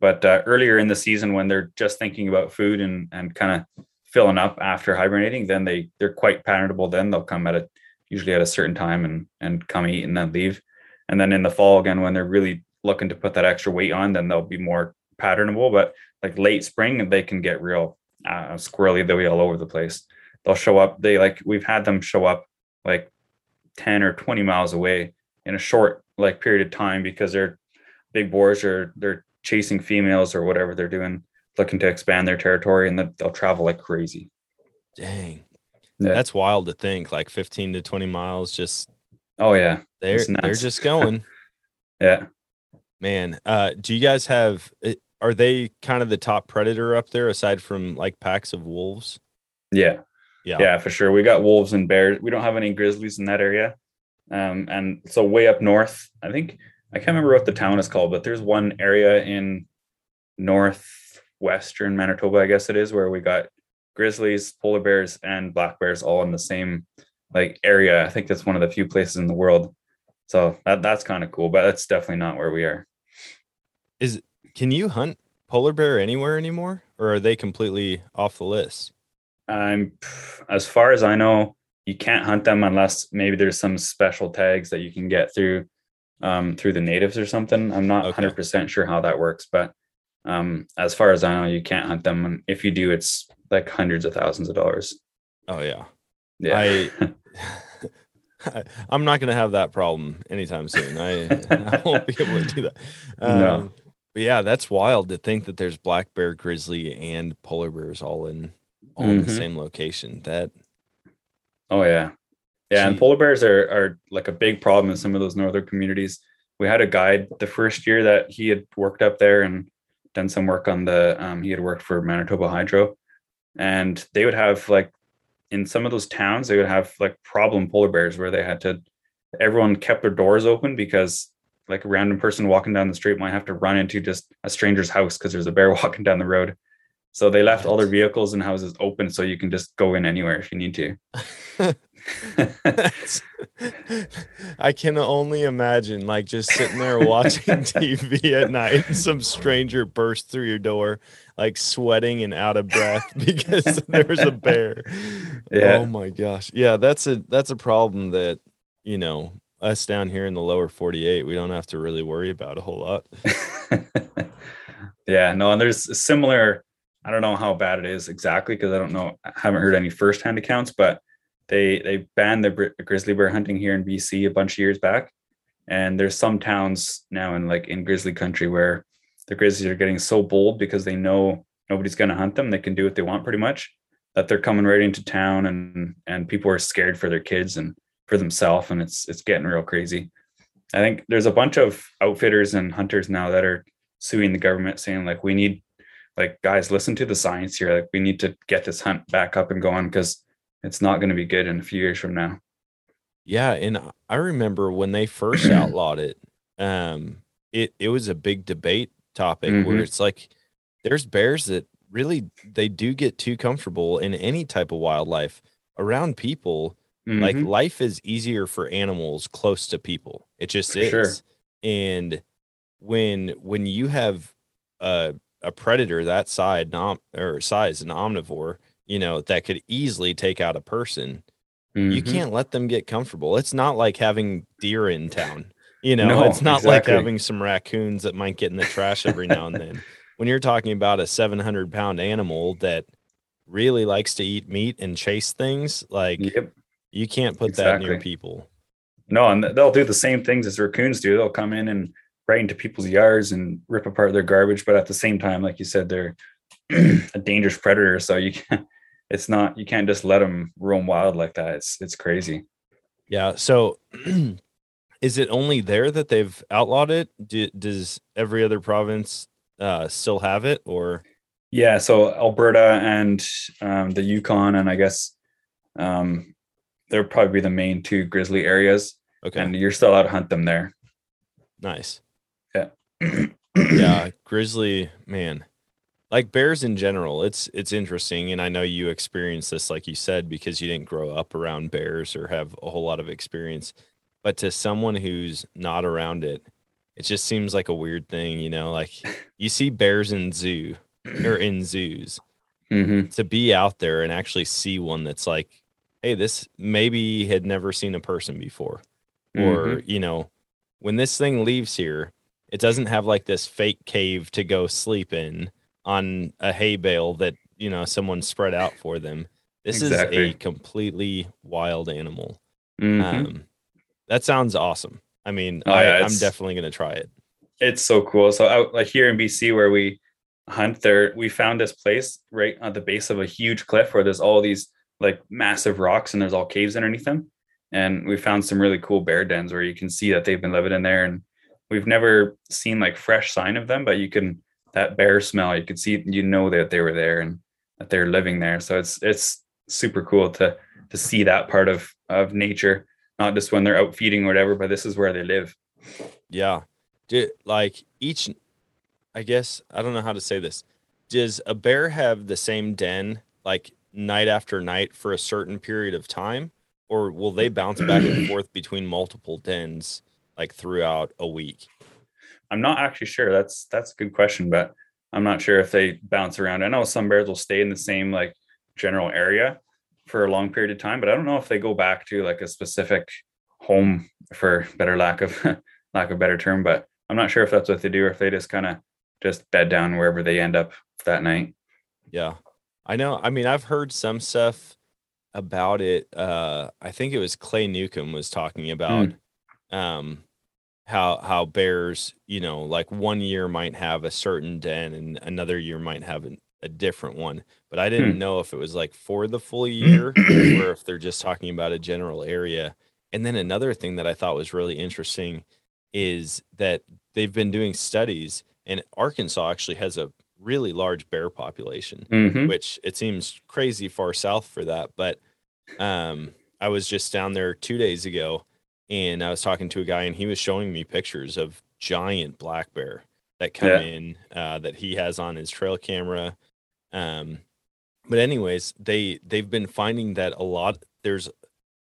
But uh, earlier in the season, when they're just thinking about food and and kind of filling up after hibernating, then they they're quite patternable. Then they'll come at a usually at a certain time and and come eat and then leave. And then in the fall again, when they're really looking to put that extra weight on, then they'll be more patternable. But like late spring, they can get real uh, squirrely. They'll be all over the place they'll show up they like we've had them show up like 10 or 20 miles away in a short like period of time because they're big boars or they're chasing females or whatever they're doing looking to expand their territory and they'll travel like crazy Dang. Yeah. That's wild to think. Like 15 to 20 miles, just oh yeah they're they're just going. yeah Man, uh, do you guys have? uh, Are they kind of the top predator up there, aside from like packs of wolves? Yeah. Yeah. Yeah, for sure. We got wolves and bears. We don't have any grizzlies in that area. Um, and so way up north, I think I can't remember what the town is called, but there's one area in northwestern Manitoba, I guess it is, where we got grizzlies, polar bears, and black bears all in the same like area. I think that's one of the few places in the world. So that that's kind of cool, but that's definitely not where we are. Is can you hunt polar bear anywhere anymore, or are they completely off the list? I'm as far as I know, you can't hunt them unless maybe there's some special tags that you can get through um, through the natives or something. I'm not Okay. 100% sure how that works, but um, as far as I know, you can't hunt them. And if you do, it's like hundreds of thousands of dollars. Oh yeah. Yeah. I- I'm not gonna have that problem anytime soon. I, I won't be able to do that. No. Um, but yeah, that's wild to think that there's black bear, grizzly, and polar bears all in all in the Mhm. same location. That Oh yeah, yeah. And polar bears are are like a big problem in some of those northern communities. We had a guide the first year that he had worked up there and done some work on the. Um, he had worked for Manitoba Hydro, and they would have like in some of those towns they would have like problem polar bears where they had to. Everyone kept their doors open because like a random person walking down the street might have to run into just a stranger's house because there's a bear walking down the road. So they left all their vehicles and houses open so you can just go in anywhere if you need to. I can only imagine like just sitting there watching TV at night and some stranger burst through your door, like sweating and out of breath because there's a bear. Yeah. Oh my gosh. Yeah, that's a that's a problem that, you know, us down here in the lower 48, we don't have to really worry about a whole lot. yeah, no, and there's a similar. I don't know how bad it is exactly because I don't know. I haven't heard any firsthand accounts, but they they banned the bri- grizzly bear hunting here in BC a bunch of years back, and there's some towns now in like in grizzly country where the grizzlies are getting so bold because they know nobody's going to hunt them. They can do what they want pretty much. That they're coming right into town, and and people are scared for their kids and for themselves, and it's it's getting real crazy. I think there's a bunch of outfitters and hunters now that are suing the government saying like we need like guys listen to the science here like we need to get this hunt back up and going because it's not going to be good in a few years from now Yeah, and I- remember when they first outlawed it, um, it it was a big debate topic where Mhm. it's like there's bears that really they do get too comfortable in any type of wildlife around people. Like Mhm. life is easier for animals close to people. It just For is. sure. And when when you have a a predator that side nom- or size, an omnivore, you know, that could easily take out a person, you Mhm. can't let them get comfortable. It's not like having deer in town. You know, No, it's not like having some raccoons that might get in the trash every now and then. When you're talking about a 700 pound animal that really likes to eat meat and chase things, like yep you can't put that near people. no and they'll do the same things as raccoons do they'll come in and right into people's yards and rip apart their garbage but at the same time like you said they're a dangerous predator so you can't it's not you can't just let them roam wild like that it's it's crazy Yeah. So is it only there that they've outlawed it? Do, does every other province uh, still have it or? Yeah, so Alberta and um, the Yukon, and I guess um, they're probably the main two grizzly areas, Okay. and you're still allowed to hunt them there. nice. Yeah. grizzly man. Like bears in general it's it's interesting and i know you experienced this like you said because you didn't grow up around bears or have a whole lot of experience but to someone who's not around it it just seems like a weird thing you know like you see bears in zoo or in zoos. Hmm to be out there and actually see one that's like hey this maybe had never seen a person before or you know when this thing leaves here it doesn't have like this fake cave to go sleep in on a hay bale that you know someone spread out for them this is a completely wild animal Mhm. um that sounds awesome i mean Oh, I, yeah, it's- definitely going to try it it's so cool. So out like here in BC where we hunt there, we found this place right at the base of a huge cliff where there's all these like massive rocks and there's all caves underneath them. And we found some really cool bear dens where you can see that they've been living in there and we've never seen like fresh sign of them, but you can that bear smell, you could see you know that they were there and that they're living there. So it's it's super cool to to see that part of of nature, not just when they're out feeding or whatever, but this is where they live. Yeah. Do, like each I guess I don't know how to say this. Does a bear have the same den like night after night for a certain period of time or will they bounce back and forth between multiple dens like throughout a week? I'm not actually sure. That's that's a good question, but I'm not sure if they bounce around. I know some bears will stay in the same like general area for a long period of time, but I don't know if they go back to like a specific home for better lack of lack of better term. But I'm not sure if that's what they do or if they just kind of just bed down wherever they end up that night. Yeah. I know. I mean, I've heard some stuff about it. Uh, I think it was Clay Newcomb was talking about um, how how bears, you know, like one year might have a certain den and another year might have an, a different one. But I didn't Hmm. know if it was like for the full year or if they're just talking about a general area. And then another thing that I thought was really interesting is that they've been doing studies, and Arkansas actually has a really large bear population Mhm. which it seems crazy far south for that. But um, I was just down there two days ago and I was talking to a guy and he was showing me pictures of giant black bear that come Yeah. in uh, that he has on his trail camera. Um, but anyways, they they've been finding that a lot there's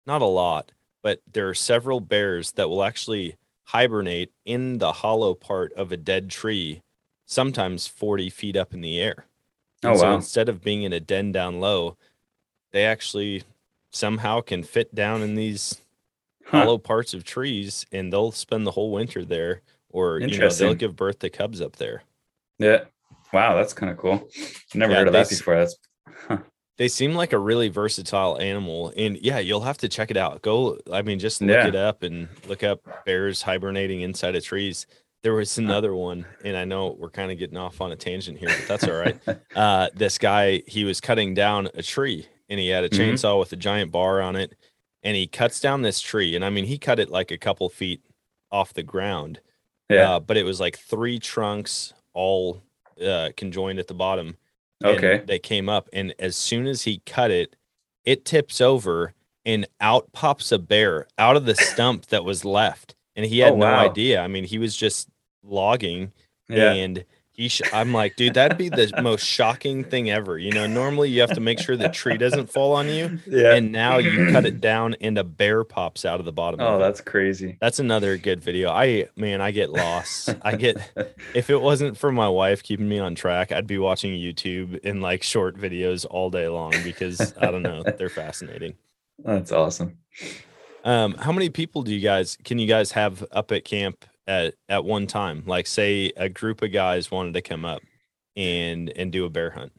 not a lot, but there are several bears that will actually hibernate in the hollow part of a dead tree, sometimes 40 feet up in the air. Oh, And so wow. instead of being in a den down low, they actually somehow can fit down in these Huh. hollow parts of trees and they'll spend the whole winter there or you know they'll give birth to cubs up there. Yeah. Wow, that's kind of cool. Never Yeah, heard of that before. That's They seem like a really versatile animal and yeah, you'll have to check it out. Go I mean just look Yeah. it up and look up bears hibernating inside of trees. There was another one and I know we're kind of getting off on a tangent here, but that's all right. uh, this guy he was cutting down a tree and he had a Mhm. chainsaw with a giant bar on it and he cuts down this tree and i mean he cut it like a couple feet off the ground yeah. uh, but it was like three trunks all uh, conjoined at the bottom okay. they came up and as soon as he cut it it tips over and out pops a bear out of the stump that was left and he had Oh, no wow. idea i mean he was just logging Yeah. and he sh- I'm like, dude, that'd be the most shocking thing ever. You know, normally you have to make sure the tree doesn't fall on you, Yeah. and now you cut it down and a bear pops out of the bottom. oh, of it. that's crazy. that's another good video. I man, I get lost. I get if it wasn't for my wife keeping me on track, I'd be watching YouTube in like short videos all day long because I don't know, they're fascinating. That's awesome. Um, how many people do you guys can you guys have up at camp at at one time? Like say a group of guys wanted to come up and and do a bear hunt.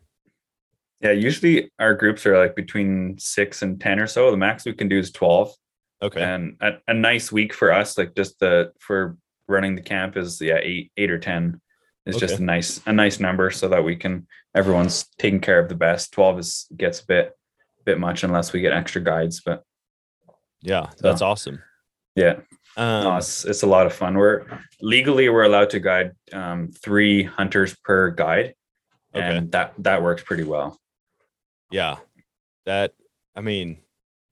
Yeah, usually our groups are like between six and ten or so. The max we can do is twelve. Okay. And a, a nice week for us, like just the for running the camp is yeah, eight eight or ten is just a nice a nice number so that we can everyone's taking care of the best. Twelve is gets a bit bit much unless we get extra guides, but Yeah, that's awesome. yeah, Um, no, it's it's a lot of fun. We're legally we're allowed to guide um, three hunters per guide, Okay. and that that works pretty well. yeah. That I mean,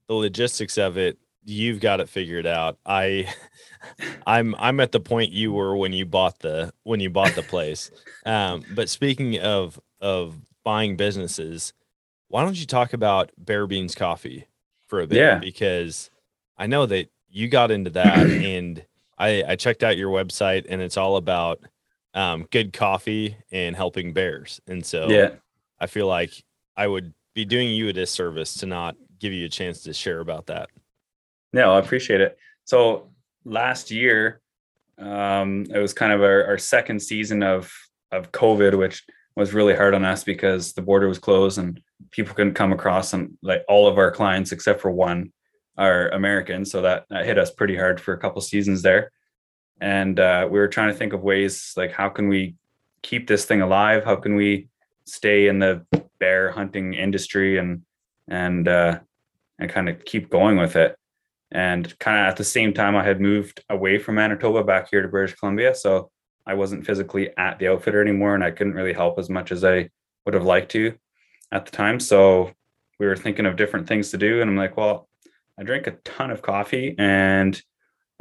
the logistics of it, you've got it figured out. I I'm I'm at the point you were when you bought the when you bought the place. Um, but speaking of of buying businesses, why don't you talk about Bear Beans Coffee for a bit? Yeah. Because I know that you got into that and I, I checked out your website and it's all about um, good coffee and helping bears. And so Yeah, I feel like I would be doing you a disservice to not give you a chance to share about that. No, I appreciate it. So last year, um, it was kind of our, our second season of of COVID, which was really hard on us because the border was closed and people couldn't come across. And like all of our clients, except for one, are American, so that, that hit us pretty hard for a couple seasons there. And uh, we were trying to think of ways like how can we keep this thing alive? How can we stay in the bear hunting industry and and uh, and kind of keep going with it? And kind of at the same time, I had moved away from Manitoba back here to British Columbia. So I wasn't physically at the outfitter anymore and I couldn't really help as much as I would have liked to at the time. So we were thinking of different things to do. And I'm like, well, I drink a ton of coffee and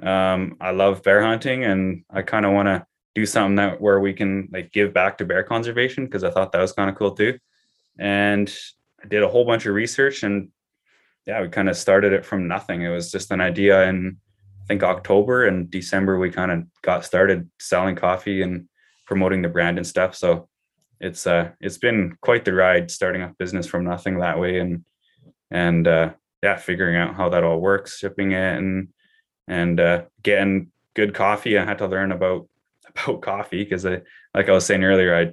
um, I love bear hunting and I kind of want to do something that where we can like give back to bear conservation because I thought that was kind of cool too. And I did a whole bunch of research and yeah, we kind of started it from nothing. It was just an idea in I think October and December we kind of got started selling coffee and promoting the brand and stuff. So it's uh it's been quite the ride starting a business from nothing that way and and uh yeah, figuring out how that all works, shipping it and and uh getting good coffee. I had to learn about about coffee because I like I was saying earlier, I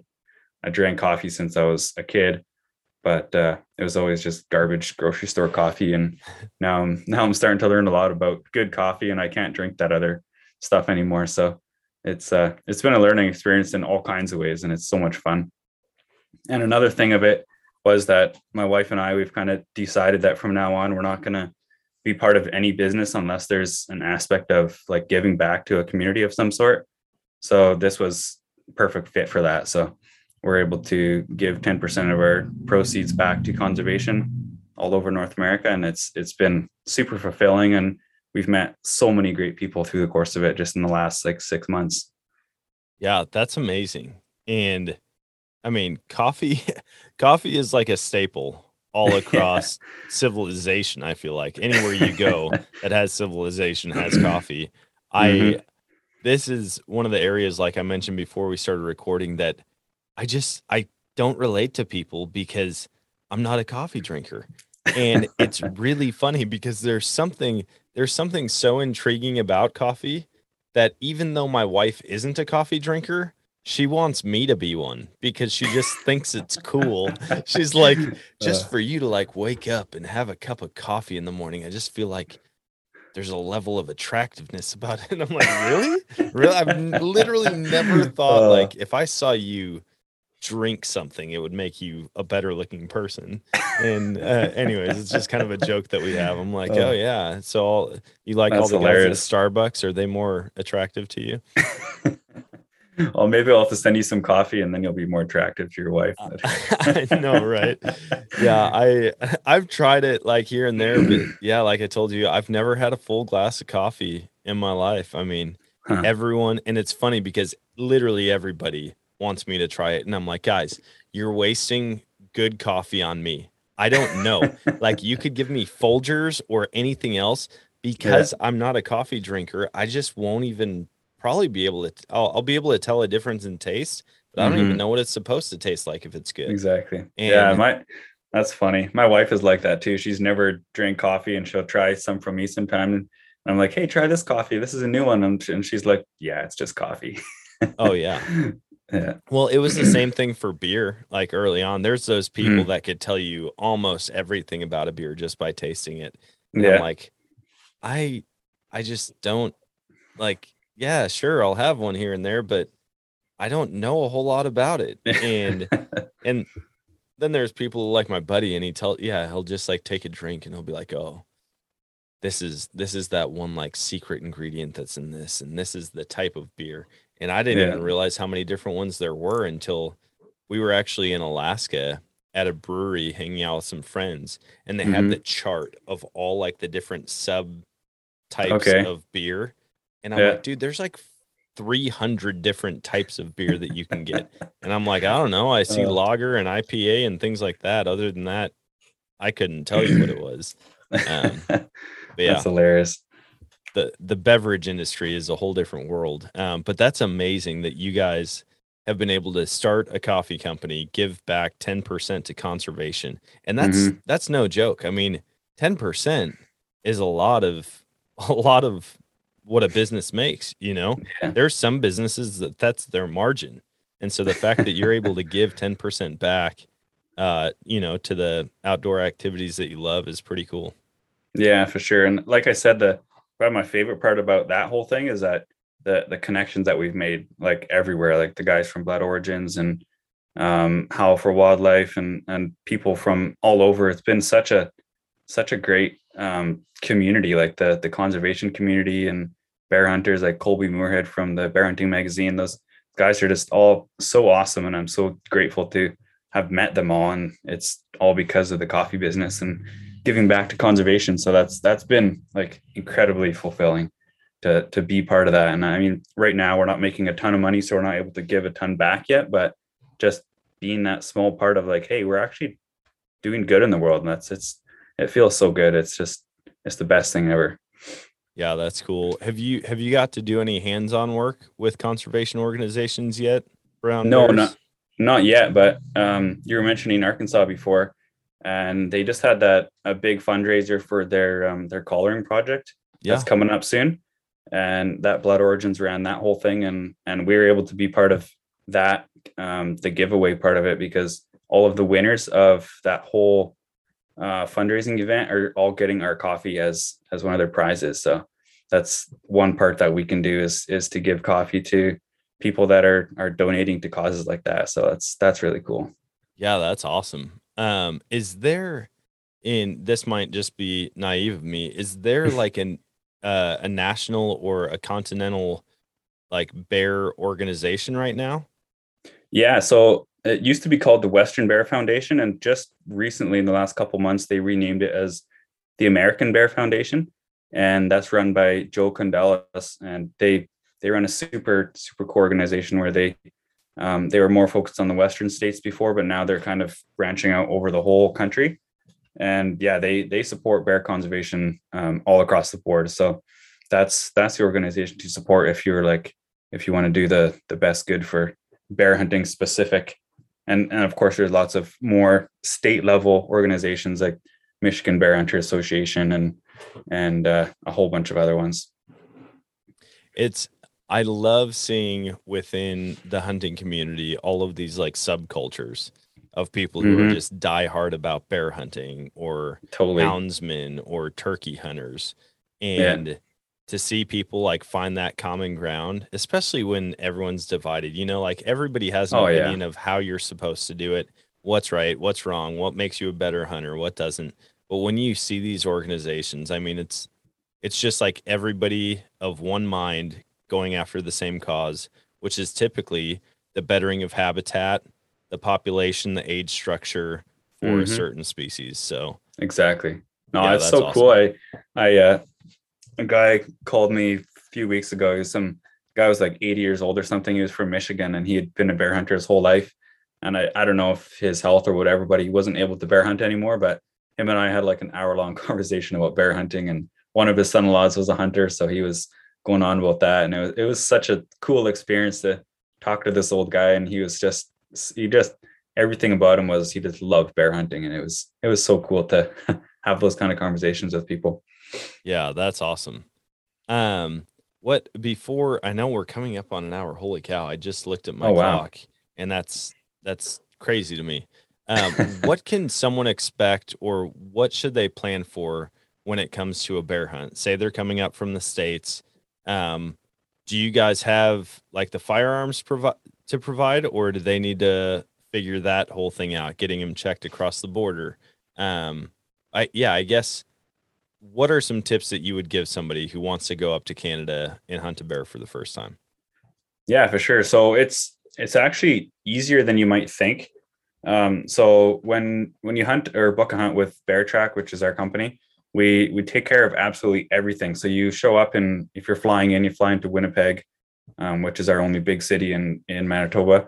I drank coffee since I was a kid but uh, it was always just garbage grocery store coffee. And now I'm now I'm starting to learn a lot about good coffee, and I can't drink that other stuff anymore. So it's uh, it's been a learning experience in all kinds of ways, and it's so much fun. And another thing of it was that my wife and I we've kind of decided that from now on we're not going to be part of any business unless there's an aspect of like giving back to a community of some sort. So this was perfect fit for that. So we're able to give 10% of our proceeds back to conservation all over North America. And it's it's been super fulfilling. And we've met so many great people through the course of it just in the last like six months. Yeah, that's amazing. And I mean, coffee coffee is like a staple all across civilization. I feel like anywhere you go that has civilization has coffee. I mm-hmm. this is one of the areas like I mentioned before we started recording that I just I don't relate to people because I'm not a coffee drinker. And it's really funny because there's something there's something so intriguing about coffee that even though my wife isn't a coffee drinker, she wants me to be one because she just thinks it's cool. She's like, just uh. for you to like wake up and have a cup of coffee in the morning, I just feel like there's a level of attractiveness about it. And I'm like, really? Really? I've literally never thought uh, like if I saw you drink something, it would make you a better looking person. And uh, anyways, it's just kind of a joke that we have. I'm like, oh, oh yeah, so all, you like all the hilarious. guys at Starbucks? Are they more attractive to you? Well, oh, maybe I'll have to send you some coffee, and then you'll be more attractive to your wife. Uh, I know, right? Yeah, I I've tried it like here and there, but yeah, like I told you, I've never had a full glass of coffee in my life. I mean, huh. everyone, and it's funny because literally everybody wants me to try it. And I'm like, guys, you're wasting good coffee on me. I don't know. like you could give me Folgers or anything else because yeah. I'm not a coffee drinker. I just won't even probably be able to. I'll, I'll be able to tell a difference in taste, but I don't mm-hmm. even know what it's supposed to taste like if it's good. Exactly. And, yeah, my that's funny. My wife is like that too. She's never drank coffee, and she'll try some from me sometime. And I'm like, "Hey, try this coffee. This is a new one." And she's like, "Yeah, it's just coffee." oh yeah. Yeah. Well, it was the same thing for beer. Like early on, there's those people mm. that could tell you almost everything about a beer just by tasting it. And yeah. I'm like, I, I just don't like. Yeah, sure, I'll have one here and there, but I don't know a whole lot about it. And and then there's people like my buddy, and he tell yeah, he'll just like take a drink and he'll be like, oh, this is this is that one like secret ingredient that's in this, and this is the type of beer and I didn't yeah. even realize how many different ones there were until we were actually in Alaska at a brewery hanging out with some friends, and they mm-hmm. had the chart of all like the different sub types okay. of beer. And I'm yeah. like, dude, there's like 300 different types of beer that you can get. and I'm like, I don't know. I see uh, lager and IPA and things like that. Other than that, I couldn't tell you what it was. Um, yeah, that's hilarious the the beverage industry is a whole different world. Um, but that's amazing that you guys have been able to start a coffee company, give back ten percent to conservation, and that's mm-hmm. that's no joke. I mean, ten percent is a lot of a lot of what a business makes. You know, yeah. there's some businesses that that's their margin, and so the fact that you're able to give ten percent back, uh, you know, to the outdoor activities that you love is pretty cool. Yeah, for sure. And like I said, the probably my favorite part about that whole thing is that the the connections that we've made like everywhere, like the guys from Blood Origins and um, Howl for Wildlife and and people from all over. It's been such a such a great um, community, like the the conservation community and bear hunters, like Colby Moorhead from the Bear Hunting Magazine. Those guys are just all so awesome, and I'm so grateful to have met them all. And it's all because of the coffee business and giving back to conservation. So that's that's been like incredibly fulfilling to to be part of that. And I mean, right now we're not making a ton of money, so we're not able to give a ton back yet, but just being that small part of like, hey, we're actually doing good in the world. And that's it's it feels so good. It's just it's the best thing ever. Yeah, that's cool. Have you have you got to do any hands-on work with conservation organizations yet? Brown no, bears? not not yet. But um, you were mentioning Arkansas before, and they just had that a big fundraiser for their um, their collaring project. Yeah. That's coming up soon, and that Blood Origins ran that whole thing, and and we were able to be part of that um, the giveaway part of it because all of the winners of that whole uh, fundraising event are all getting our coffee as as one of their prizes. So that's one part that we can do is is to give coffee to people that are are donating to causes like that. So that's that's really cool. Yeah, that's awesome. Um, is there in this might just be naive of me, is there like an uh, a national or a continental like bear organization right now? Yeah, so it used to be called the Western Bear Foundation, and just recently, in the last couple months, they renamed it as the American Bear Foundation, and that's run by Joe Condellis, and they they run a super super cool organization where they um, they were more focused on the Western states before, but now they're kind of branching out over the whole country, and yeah, they they support bear conservation um, all across the board. So that's that's the organization to support if you're like if you want to do the the best good for bear hunting specific and and of course there's lots of more state level organizations like michigan bear hunter association and and uh, a whole bunch of other ones It's I love seeing within the hunting community all of these like subcultures of people who are Mhm. just die hard about bear hunting or totally houndsmen or turkey hunters Yeah. To see people like find that common ground especially when everyone's divided you know like everybody has an Oh, yeah. opinion of how you're supposed to do it what's right what's wrong what makes you a better hunter what doesn't but when you see these organizations i mean it's it's just like everybody of one mind going after the same cause which is typically the bettering of habitat the population the age structure for a Mhm. certain species so exactly no Yeah, that's, that's so cool i i uh a guy called me a few weeks ago. He was some guy was like 80 years old or something. He was from michigan and he had been a bear hunter his whole life. And i i don't know if his health or whatever but he wasn't able to bear hunt anymore. But him and i had like an hour long conversation about bear hunting and one of his son-in-laws was a hunter so he was going on about that. And it was, it was such a cool experience to talk to this old guy and he was just he just everything about him was he just loved bear hunting and it was it was so cool to have those kind of conversations with people Yeah, that's awesome. Um, what before I know we're coming up on an hour. Holy cow! I just looked at my Oh, wow. clock, and that's that's crazy to me. Um, what can someone expect, or what should they plan for when it comes to a bear hunt? Say they're coming up from the states. Um, do you guys have like the firearms provi- to provide, or do they need to figure that whole thing out, getting them checked across the border? Um, I yeah, I guess what are some tips that you would give somebody who wants to go up to Canada and hunt a bear for the first time? Yeah, for sure. So it's it's actually easier than you might think. Um, so when when you hunt or book a hunt with Bear Track, which is our company, we we take care of absolutely everything. So you show up and if you're flying in, you fly into Winnipeg, um, which is our only big city in in Manitoba,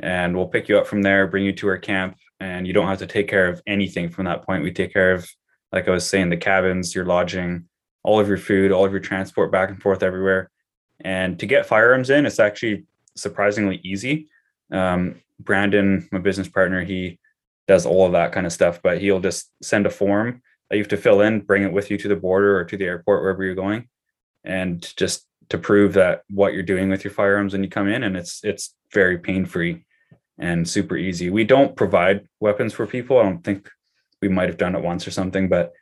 and we'll pick you up from there, bring you to our camp, and you don't have to take care of anything from that point. We take care of, like I was saying, the cabins, your lodging, all of your food, all of your transport back and forth everywhere. And to get firearms in, it's actually surprisingly easy. Um, Brandon, my business partner, he does all of that kind of stuff, but he'll just send a form that you have to fill in, bring it with you to the border or to the airport, wherever you're going, and just to prove that what you're doing with your firearms when you come in, and it's it's very pain free and super easy. We don't provide weapons for people. I don't think we might have done it once or something, but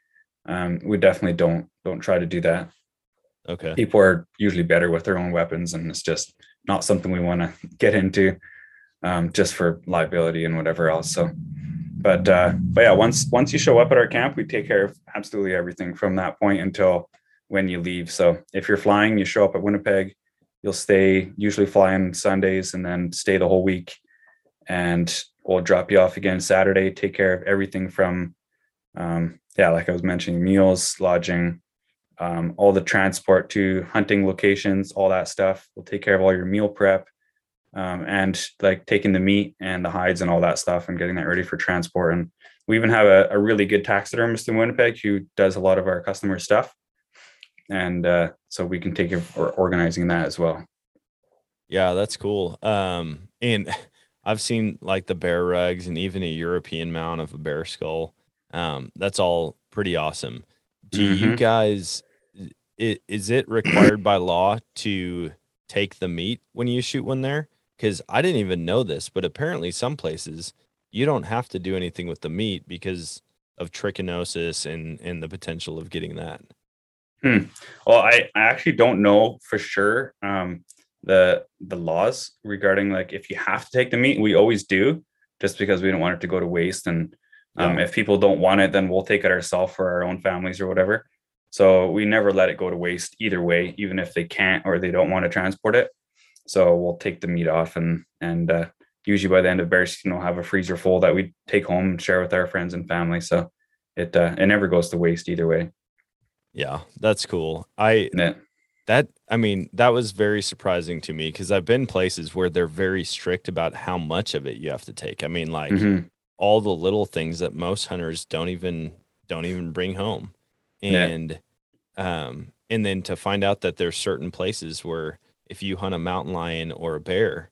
um, we definitely don't don't try to do that Okay. people are usually better with their own weapons and it's just not something we want to get into um, just for liability and whatever else so but uh, but yeah, once once you show up at our camp, we take care of absolutely everything from that point until when you leave. So if you're flying, you show up at Winnipeg, you'll stay usually flying Sundays and then stay the whole week, and we'll drop you off again Saturday. Take care of everything from um, yeah, like I was mentioning, meals, lodging, um, all the transport to hunting locations, all that stuff. We'll take care of all your meal prep um, and like taking the meat and the hides and all that stuff and getting that ready for transport. And we even have a, a really good taxidermist in Winnipeg who does a lot of our customer stuff. And uh, so we can take care of organizing that as well. Yeah, that's cool. Um, and I've seen like the bear rugs and even a European mount of a bear skull. Um, that's all pretty awesome. Do you Mhm. guys? Is it required by law to take the meat when you shoot one there? Because I didn't even know this, but apparently some places you don't have to do anything with the meat because of trichinosis and and the potential of getting that. Well, I, I actually don't know for sure um, the the laws regarding like if you have to take the meat. We always do, just because we don't want it to go to waste. And um, if people don't want it, then we'll take it ourselves for our own families or whatever. So we never let it go to waste either way, even if they can't or they don't want to transport it. So we'll take the meat off and and uh, usually by the end of bear season, we'll have a freezer full that we take home and share with our friends and family. So it uh, it never goes to waste either way. Yeah, that's cool. I Yeah. That I mean that was very surprising to me because I've been places where they're very strict about how much of it you have to take. I mean, like Mhm. all the little things that most hunters don't even don't even bring home, Yeah. and um and then to find out that there's certain places where if you hunt a mountain lion or a bear,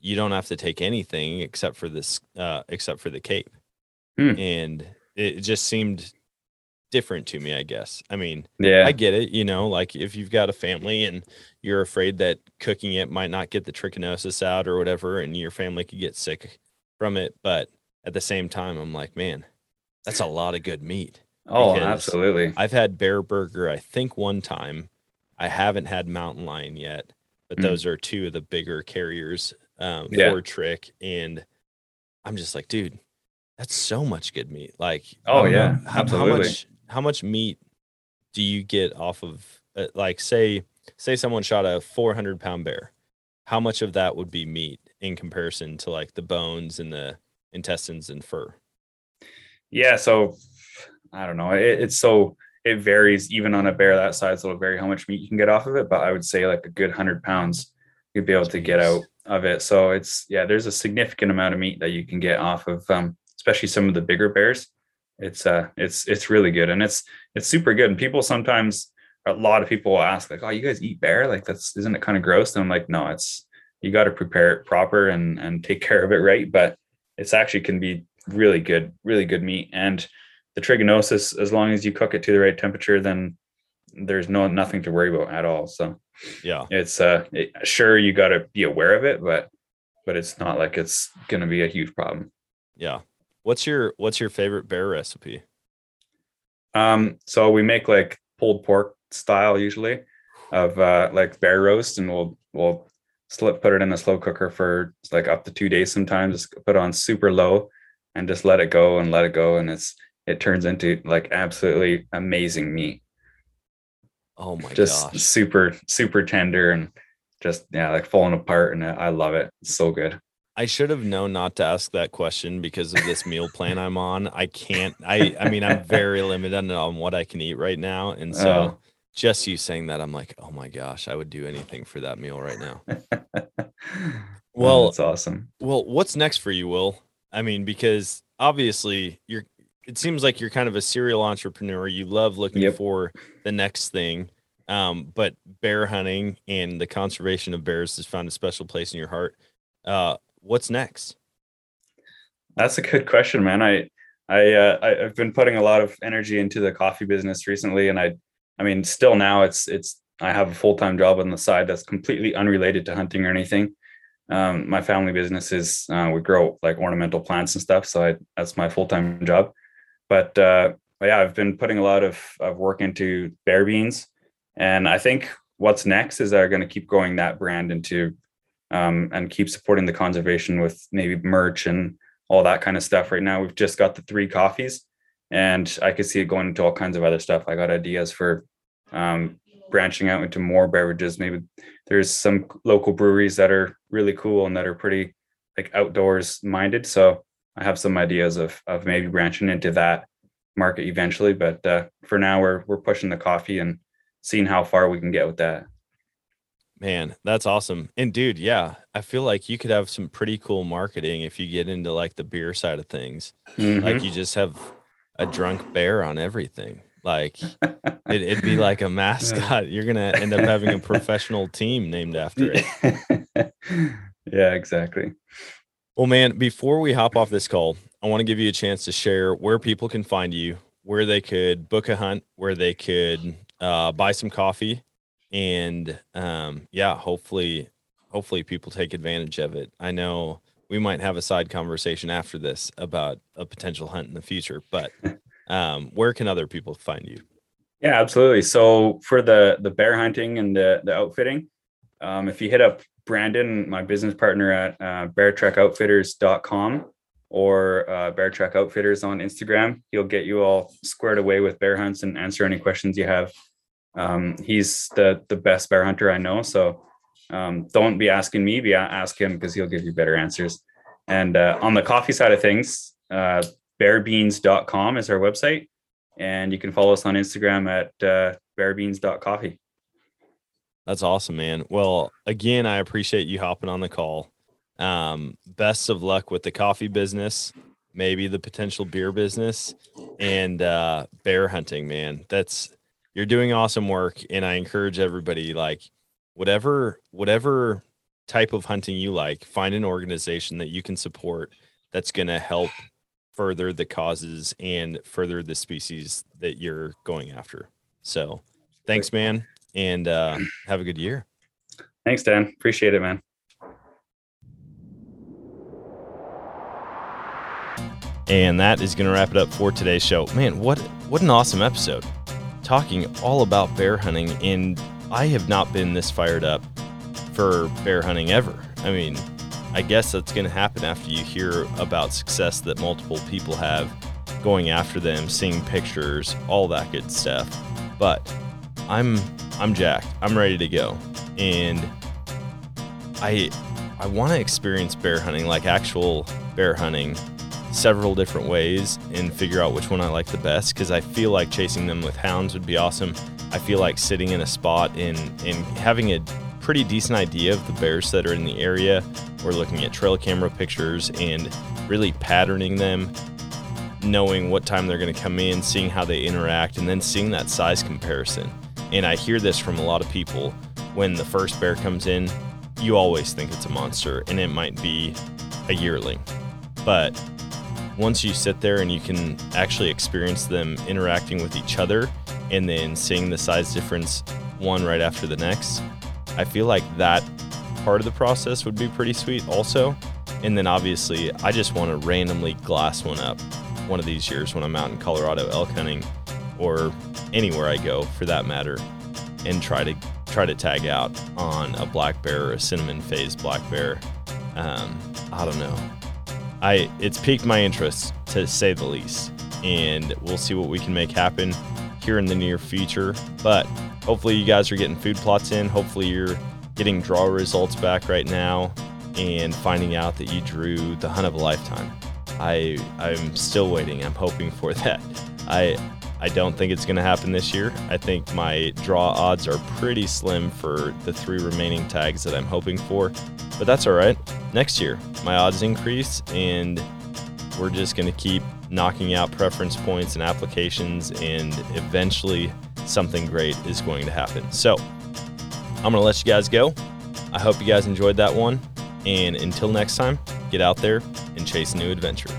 you don't have to take anything except for this uh except for the cape, Hmm. and it just seemed different to me. I guess. I mean. Yeah. I get it. You know, like if you've got a family and you're afraid that cooking it might not get the trichinosis out or whatever, and your family could get sick from it. But at the same time, I'm like, man, that's a lot of good meat. Oh, absolutely. I've had bear burger, I think one time. I haven't had mountain lion yet, but Mm. those are two of the bigger carriers um, Yeah. for trick. And I'm just like, dude, that's so much good meat. Like, Oh, don't know, yeah, how, much how much meat do you get off of uh, like say say someone shot a 400 pound bear how much of that would be meat in comparison to like the bones and the intestines and fur Yeah. So I don't know. It, it's so it varies even on a bear that size. It'll vary how much meat you can get off of it. But I would say like a good hundred pounds you'd be able to get out of it. So it's yeah, there's a significant amount of meat that you can get off of um, especially some of the bigger bears. It's uh it's it's really good and it's it's super good. And people sometimes a lot of people will ask, like, oh, you guys eat bear? Like that's isn't it kind of gross? And I'm like, no, it's you got to prepare it proper and and take care of it right. But it's actually can be really good, really good meat. And the trichinosis, as long as you cook it to the right temperature, then there's no nothing to worry about at all. So yeah it's uh it, sure you got to be aware of it, but but it's not like it's gonna be a huge problem. yeah what's your what's your favorite bear recipe Um, so we make like pulled pork style usually of uh like bear roast, and we'll we'll slip put it in a slow cooker for like up to two days sometimes. Just put on super low and just let it go and let it go, and it's it turns into like absolutely amazing meat. oh my God. Just gosh super super tender and just yeah like falling apart, and I love it. It's so good. I should have known not to ask that question because of this meal plan i'm on i can't i i mean i'm very limited on what i can eat right now and so Oh. just you saying that i'm like oh my gosh i would do anything for that meal right now well, Well, it's awesome. Well, what's next for you, Will? I mean, because obviously you're it seems like you're kind of a serial entrepreneur. You love looking Yep. for the next thing. Um, but bear hunting and the conservation of bears has found a special place in your heart. Uh, what's next? That's a good question, man. I I uh, I- I've been putting a lot of energy into the coffee business recently, and I I mean, still now it's it's I have a full time job on the side that's completely unrelated to hunting or anything. Um, my family business is uh, we grow like ornamental plants and stuff, so I, that's my full time job. But uh, yeah, I've been putting a lot of of work into bear beans, and I think what's next is they're going to keep growing that brand into um, and keep supporting the conservation with maybe merch and all that kind of stuff. Right now, we've just got the three coffees, and I could see it going into all kinds of other stuff. I got ideas for um, branching out into more beverages. Maybe there's some local breweries that are really cool and that are pretty like outdoors minded. So I have some ideas of of maybe branching into that market eventually. But uh, for now, we're we're pushing the coffee and seeing how far we can get with that. Man, that's awesome. And dude, yeah, I feel like you could have some pretty cool marketing if you get into like the beer side of things. Mhm. Like you just have a drunk bear on everything. Like it, it'd be like a mascot. You're gonna end up having a professional team named after it. yeah, exactly. Well, man, before we hop off this call, I want to give you a chance to share where people can find you, where they could book a hunt, where they could uh, buy some coffee, and um, yeah, hopefully, hopefully people take advantage of it. I know we might have a side conversation after this about a potential hunt in the future, but um, where can other people find you? Yeah, absolutely. So for the the bear hunting and the the outfitting, um, if you hit up Brandon, my business partner at uh, beartrekoutfitters.com or uh, Bear Trek Outfitters on Instagram, he'll get you all squared away with bear hunts and answer any questions you have. Um, he's the the best bear hunter I know, so um, don't be asking me, be ask him because he'll give you better answers. And uh, on the coffee side of things, uh, bearbeans.com is our website and you can follow us on Instagram at uh, bearbeans.coffee. That's awesome, man. Well, again, I appreciate you hopping on the call. Um, best of luck with the coffee business, maybe the potential beer business, and uh, bear hunting, man. That's you're doing awesome work, and I encourage everybody like whatever whatever type of hunting you like, find an organization that you can support that's going to help further the causes and further the species that you're going after. So, thanks, man and uh, have a good year. Thanks, Dan. Appreciate it, man. And that is going to wrap it up for today's show. Man, what what an awesome episode! Talking all about bear hunting, and I have not been this fired up for bear hunting ever. I mean, I guess that's going to happen after you hear about success that multiple people have going after them, seeing pictures, all that good stuff. But I'm I'm jacked. I'm ready to go. And I I want to experience bear hunting, like actual bear hunting, several different ways and figure out which one I like the best because I feel like chasing them with hounds would be awesome. I feel like sitting in a spot and and having a pretty decent idea of the bears that are in the area or looking at trail camera pictures and really patterning them knowing what time they're going to come in, seeing how they interact, and then seeing that size comparison. And I hear this from a lot of people when the first bear comes in, you always think it's a monster and it might be a yearling. But once you sit there and you can actually experience them interacting with each other and then seeing the size difference one right after the next, I feel like that part of the process would be pretty sweet also. And then obviously, I just want to randomly glass one up one of these years when I'm out in Colorado elk hunting or anywhere I go for that matter and try to try to tag out on a black bear or a cinnamon phase black bear. Um, I don't know. I it's piqued my interest to say the least, and we'll see what we can make happen here in the near future. But hopefully, you guys are getting food plots in. Hopefully, you're getting draw results back right now and finding out that you drew the hunt of a lifetime. I I'm still waiting. I'm hoping for that. I I don't think it's going to happen this year. I think my draw odds are pretty slim for the three remaining tags that I'm hoping for, but that's all right. Next year, my odds increase, and we're just going to keep knocking out preference points and applications, and eventually something great is going to happen. So I'm going to let you guys go. I hope you guys enjoyed that one. And until next time, get out there and chase a new adventure.